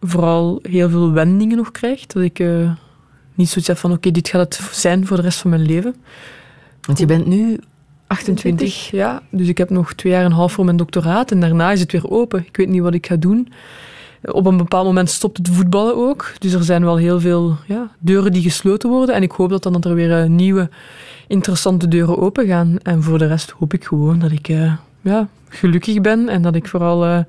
Q: vooral heel veel wendingen nog krijgt. Dat ik eh, niet zoiets heb van oké, dit gaat het zijn voor de rest van mijn leven.
B: Want je bent nu
Q: 28, ja. Dus ik heb nog twee jaar en een half voor mijn doctoraat en daarna is het weer open. Ik weet niet wat ik ga doen. Op een bepaald moment stopt het voetballen ook. Dus er zijn wel heel veel ja, deuren die gesloten worden. En ik hoop dat dan dat er weer eh, nieuwe interessante deuren open gaan. En voor de rest hoop ik gewoon dat ik eh, ja, gelukkig ben en dat ik vooral eh,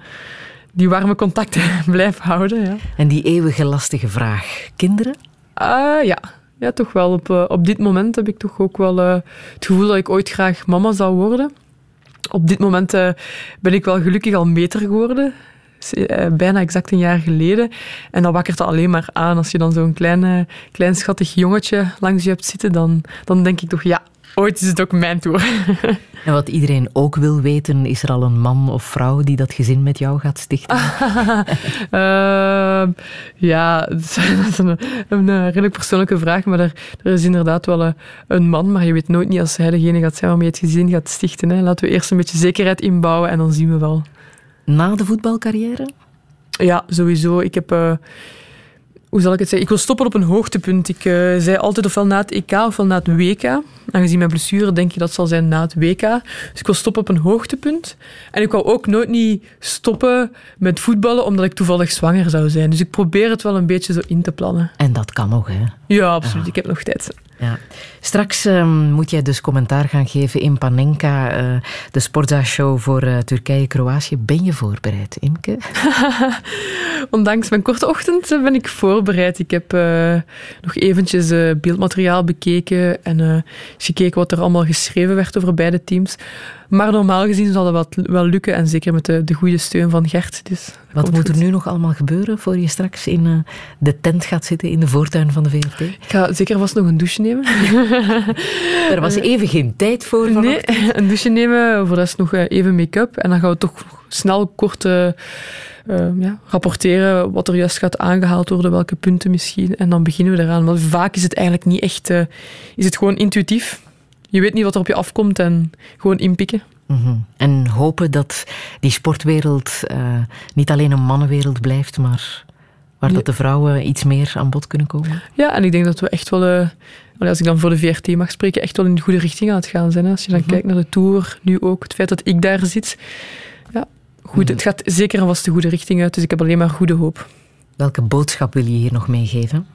Q: die warme contacten blijf houden. Ja.
B: En die eeuwige lastige vraag. Kinderen?
Q: Ah, ja. ja, toch wel. Op, eh, op dit moment heb ik toch ook wel eh, het gevoel dat ik ooit graag mama zou worden. Op dit moment ben ik wel gelukkig al meter geworden. Bijna exact een jaar geleden. En dat wakkert alleen maar aan. Als je dan zo'n klein, klein schattig jongetje langs je hebt zitten, dan, dan denk ik toch, ja, ooit is het ook mijn toer.
B: En wat iedereen ook wil weten, is er al een man of vrouw die dat gezin met jou gaat stichten?
Q: Ehm, ja, dat is een, een, eh, redelijk persoonlijke vraag, maar er, er is inderdaad wel een, een man, maar je weet nooit niet als hij degene gaat zijn waarmee je het gezin gaat stichten. Hè. Laten we eerst een beetje zekerheid inbouwen en dan zien we wel.
B: Na de voetbalcarrière?
Q: Ja, sowieso. Ik heb... eh, hoe zal ik het zeggen? Ik wil stoppen op een hoogtepunt. Ik eh, zei altijd ofwel na het EK ofwel na het WK. Aangezien mijn blessure denk je dat zal zijn na het WK. Dus ik wil stoppen op een hoogtepunt. En ik wou ook nooit niet stoppen met voetballen omdat ik toevallig zwanger zou zijn. Dus ik probeer het wel een beetje zo in te plannen.
B: En dat kan nog, hè?
Q: Ja, absoluut. Ik heb nog tijd.
B: Ja. Straks ehm, moet jij dus commentaar gaan geven in Panenka, eh, de Sportza-show voor eh, Turkije-Kroatië. Ben je voorbereid, Imke?
Q: Ondanks mijn korte ochtend eh, ben ik voorbereid. Ik heb nog eventjes beeldmateriaal bekeken en gekeken wat er allemaal geschreven werd over beide teams. Maar normaal gezien zal dat wel, wel lukken en zeker met de, de goede steun van Gert. Dus
B: Wat moet er
Q: goed.
B: nu nog allemaal gebeuren voor je straks in de tent gaat zitten in de voortuin van de VRT?
Q: Ik ga zeker vast nog een douche nemen.
B: Er was even geen tijd voor
Q: Nee, een douche nemen, voor de rest nog eh, even make-up. En dan gaan we toch snel kort eh, eh, ja, rapporteren wat er juist gaat aangehaald worden, welke punten misschien. En dan beginnen we eraan. Want vaak is het eigenlijk niet echt... eh, is het gewoon intuïtief. Je weet niet wat er op je afkomt en gewoon inpikken.
B: Mhm. En hopen dat die sportwereld eh, niet alleen een mannenwereld blijft, maar waar dat de vrouwen iets meer aan bod kunnen komen.
Q: Ja, en ik denk dat we echt wel... eh, als ik dan voor de VRT mag spreken, echt wel in de goede richting aan het gaan zijn. Hè. Als je dan kijkt naar de Tour, nu ook, het feit dat ik daar zit. Ja, goed, het gaat zeker en vast de goede richting uit, dus ik heb alleen maar goede hoop.
B: Welke boodschap wil je hier nog meegeven?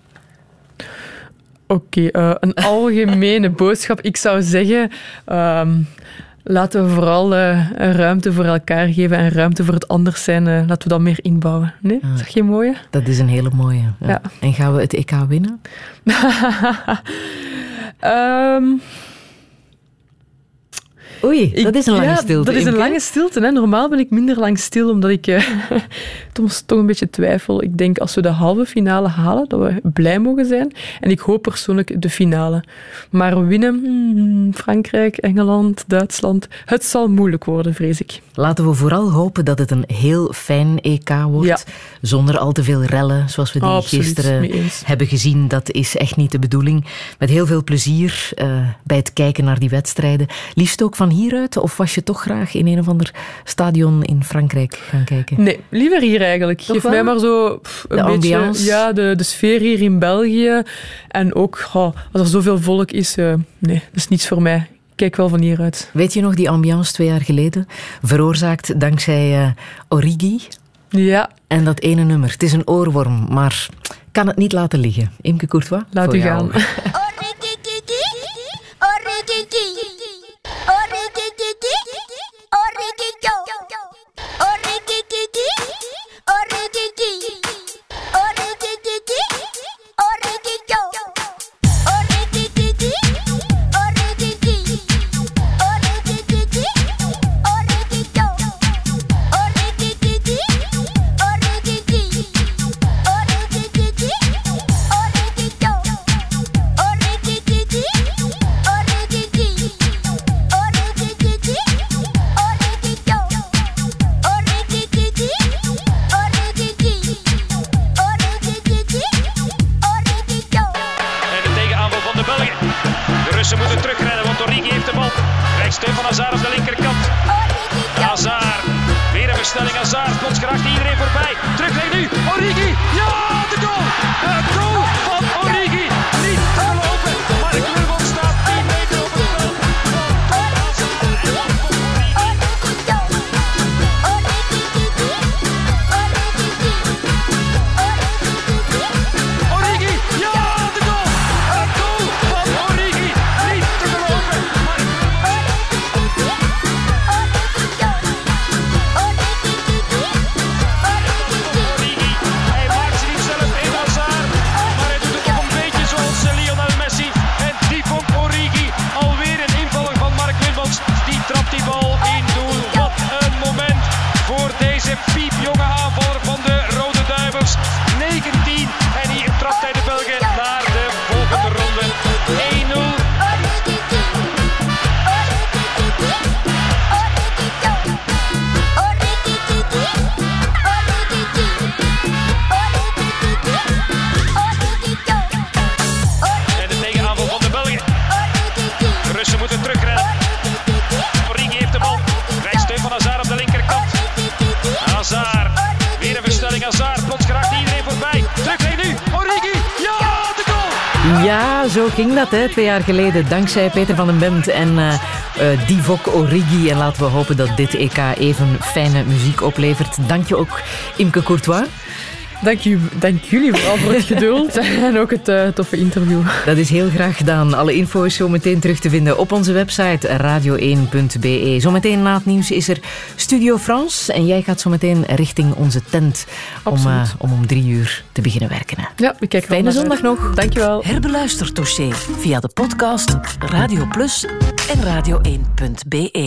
Q: Oké, eh, een algemene boodschap. Ik zou zeggen, ehm,
U: Laten we vooral een ruimte voor elkaar geven en ruimte voor het anders zijn. eh, laten we dat meer inbouwen. Nee? Is dat geen mooie?
B: Dat is een hele mooie. Ja.
U: Ja.
B: En gaan we het EK winnen?
U: Ehm,
B: Oei, dat is een lange
U: ja,
B: stilte.
U: Dat is een lange stilte. Hè. Normaal ben ik minder lang stil, omdat ik eh, toch, toch een beetje twijfel. Ik denk als we de halve finale halen, dat we blij mogen zijn. En ik hoop persoonlijk de finale. Maar winnen, hmm, Frankrijk, Engeland, Duitsland, het zal moeilijk worden, vrees ik.
B: Laten we vooral hopen dat het een heel fijn EK wordt.
U: Ja.
B: Zonder al te veel rellen, zoals we die
U: Absoluut,
B: gisteren hebben gezien. Dat is echt niet de bedoeling. Met heel veel plezier eh, bij het kijken naar die wedstrijden. Liefst ook van hieruit? Of was je toch graag in een of ander stadion in Frankrijk gaan kijken?
U: Nee, liever hier eigenlijk.
B: Toch
U: Geef
B: wel?
U: mij maar zo pff, een
B: De
U: beetje
B: ambiance?
U: ja, de, de sfeer hier in België. En ook als er zoveel volk is, eh, nee, dat is niets voor mij. Ik kijk wel van hieruit.
B: Weet je nog die ambiance twee jaar geleden? Veroorzaakt dankzij eh, Origi.
U: Ja.
B: En dat ene nummer. Het is een oorworm, maar kan het niet laten liggen. Imke Courtois?
U: Laat
B: voor
U: u
B: jou.
U: gaan.
B: twee jaar geleden. Dankzij Peter van den Bemt en eh eh, Divok Origi. En laten we hopen dat dit EK even fijne muziek oplevert. Dank je ook, Imke Courtois.
U: Dank, u, dank jullie vooral voor het geduld en ook het eh, toffe interview.
B: Dat is heel graag gedaan. Alle info is zo meteen terug te vinden op onze website radio1.be. Zometeen na het nieuws is er Studio France. En jij gaat zo meteen richting onze tent om, eh, om om drie uur te beginnen werken. hè.
U: Ja, ik kijk er
B: Fijne zondag
U: uit.
B: nog.
U: Dankjewel.
V: Herbeluister Touché via de podcast Radio Plus en radio1.be.